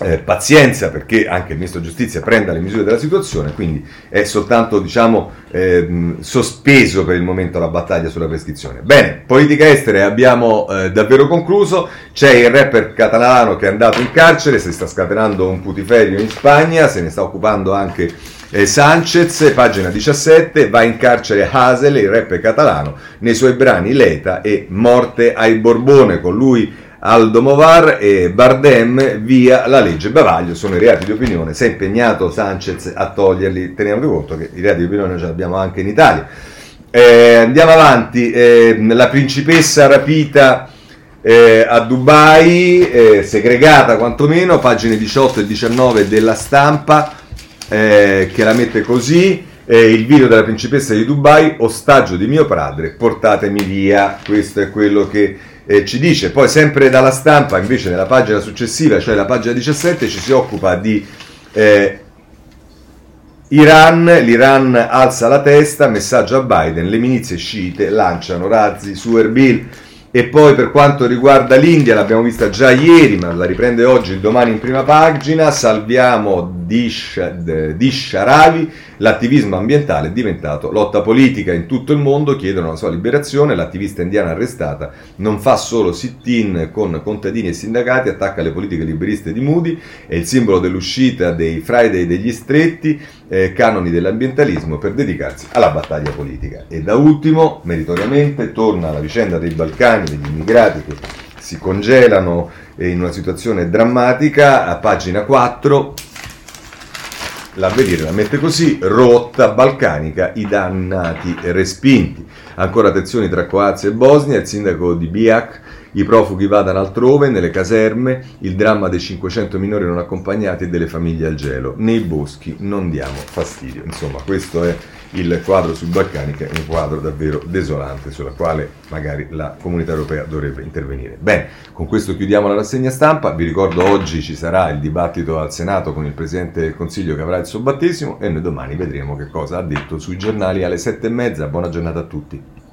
eh, pazienza perché anche il ministro giustizia prenda le misure della situazione, quindi è soltanto diciamo, eh, sospeso per il momento la battaglia sulla prescrizione. Bene, politica estere abbiamo eh, davvero concluso, c'è il rapper catalano che è andato in carcere, si sta scatenando un putiferio in Spagna, se ne sta occupando anche eh, Sanchez, pagina 17, va in carcere Hasel, il rapper catalano, nei suoi brani Leta e Morte ai Borbone, con lui Aldo Movar e Bardem via la legge Bavaglio, sono i reati di opinione, si è impegnato Sanchez a toglierli, teniamo conto che i reati di opinione ce li abbiamo anche in Italia. Eh, andiamo avanti, eh, la principessa rapita eh, a Dubai, eh, segregata quantomeno, pagine 18 e 19 della stampa, eh, che la mette così, eh, il video della principessa di Dubai, ostaggio di mio padre, portatemi via, questo è quello che eh, ci dice, poi sempre dalla stampa, invece nella pagina successiva, cioè la pagina 17, ci si occupa di eh, Iran, l'Iran alza la testa, messaggio a Biden, le milizie sciite lanciano razzi su Erbil. E poi per quanto riguarda l'India, l'abbiamo vista già ieri, ma la riprende oggi domani in prima pagina, salviamo Dish, Dish Ravi, l'attivismo ambientale è diventato lotta politica in tutto il mondo, chiedono la sua liberazione, l'attivista indiana arrestata non fa solo sit-in con contadini e sindacati, attacca le politiche liberiste di Moody, è il simbolo dell'uscita dei Friday degli stretti, eh, canoni dell'ambientalismo per dedicarsi alla battaglia politica. E da ultimo, meritoriamente, torna la vicenda dei Balcani, degli immigrati che si congelano in una situazione drammatica, a pagina 4 L'avvenire la mette così, rotta balcanica, i dannati respinti. Ancora tensioni tra Croazia e Bosnia, il sindaco di Biak, i profughi vadano altrove, nelle caserme, il dramma dei 500 minori non accompagnati e delle famiglie al gelo. Nei boschi non diamo fastidio. Insomma, questo è il quadro sui Balcani che è un quadro davvero desolante sulla quale magari la comunità europea dovrebbe intervenire. Bene, con questo chiudiamo la rassegna stampa, vi ricordo oggi ci sarà il dibattito al Senato con il Presidente del Consiglio che avrà il suo battesimo e noi domani vedremo che cosa ha detto sui giornali alle sette e mezza. Buona giornata a tutti.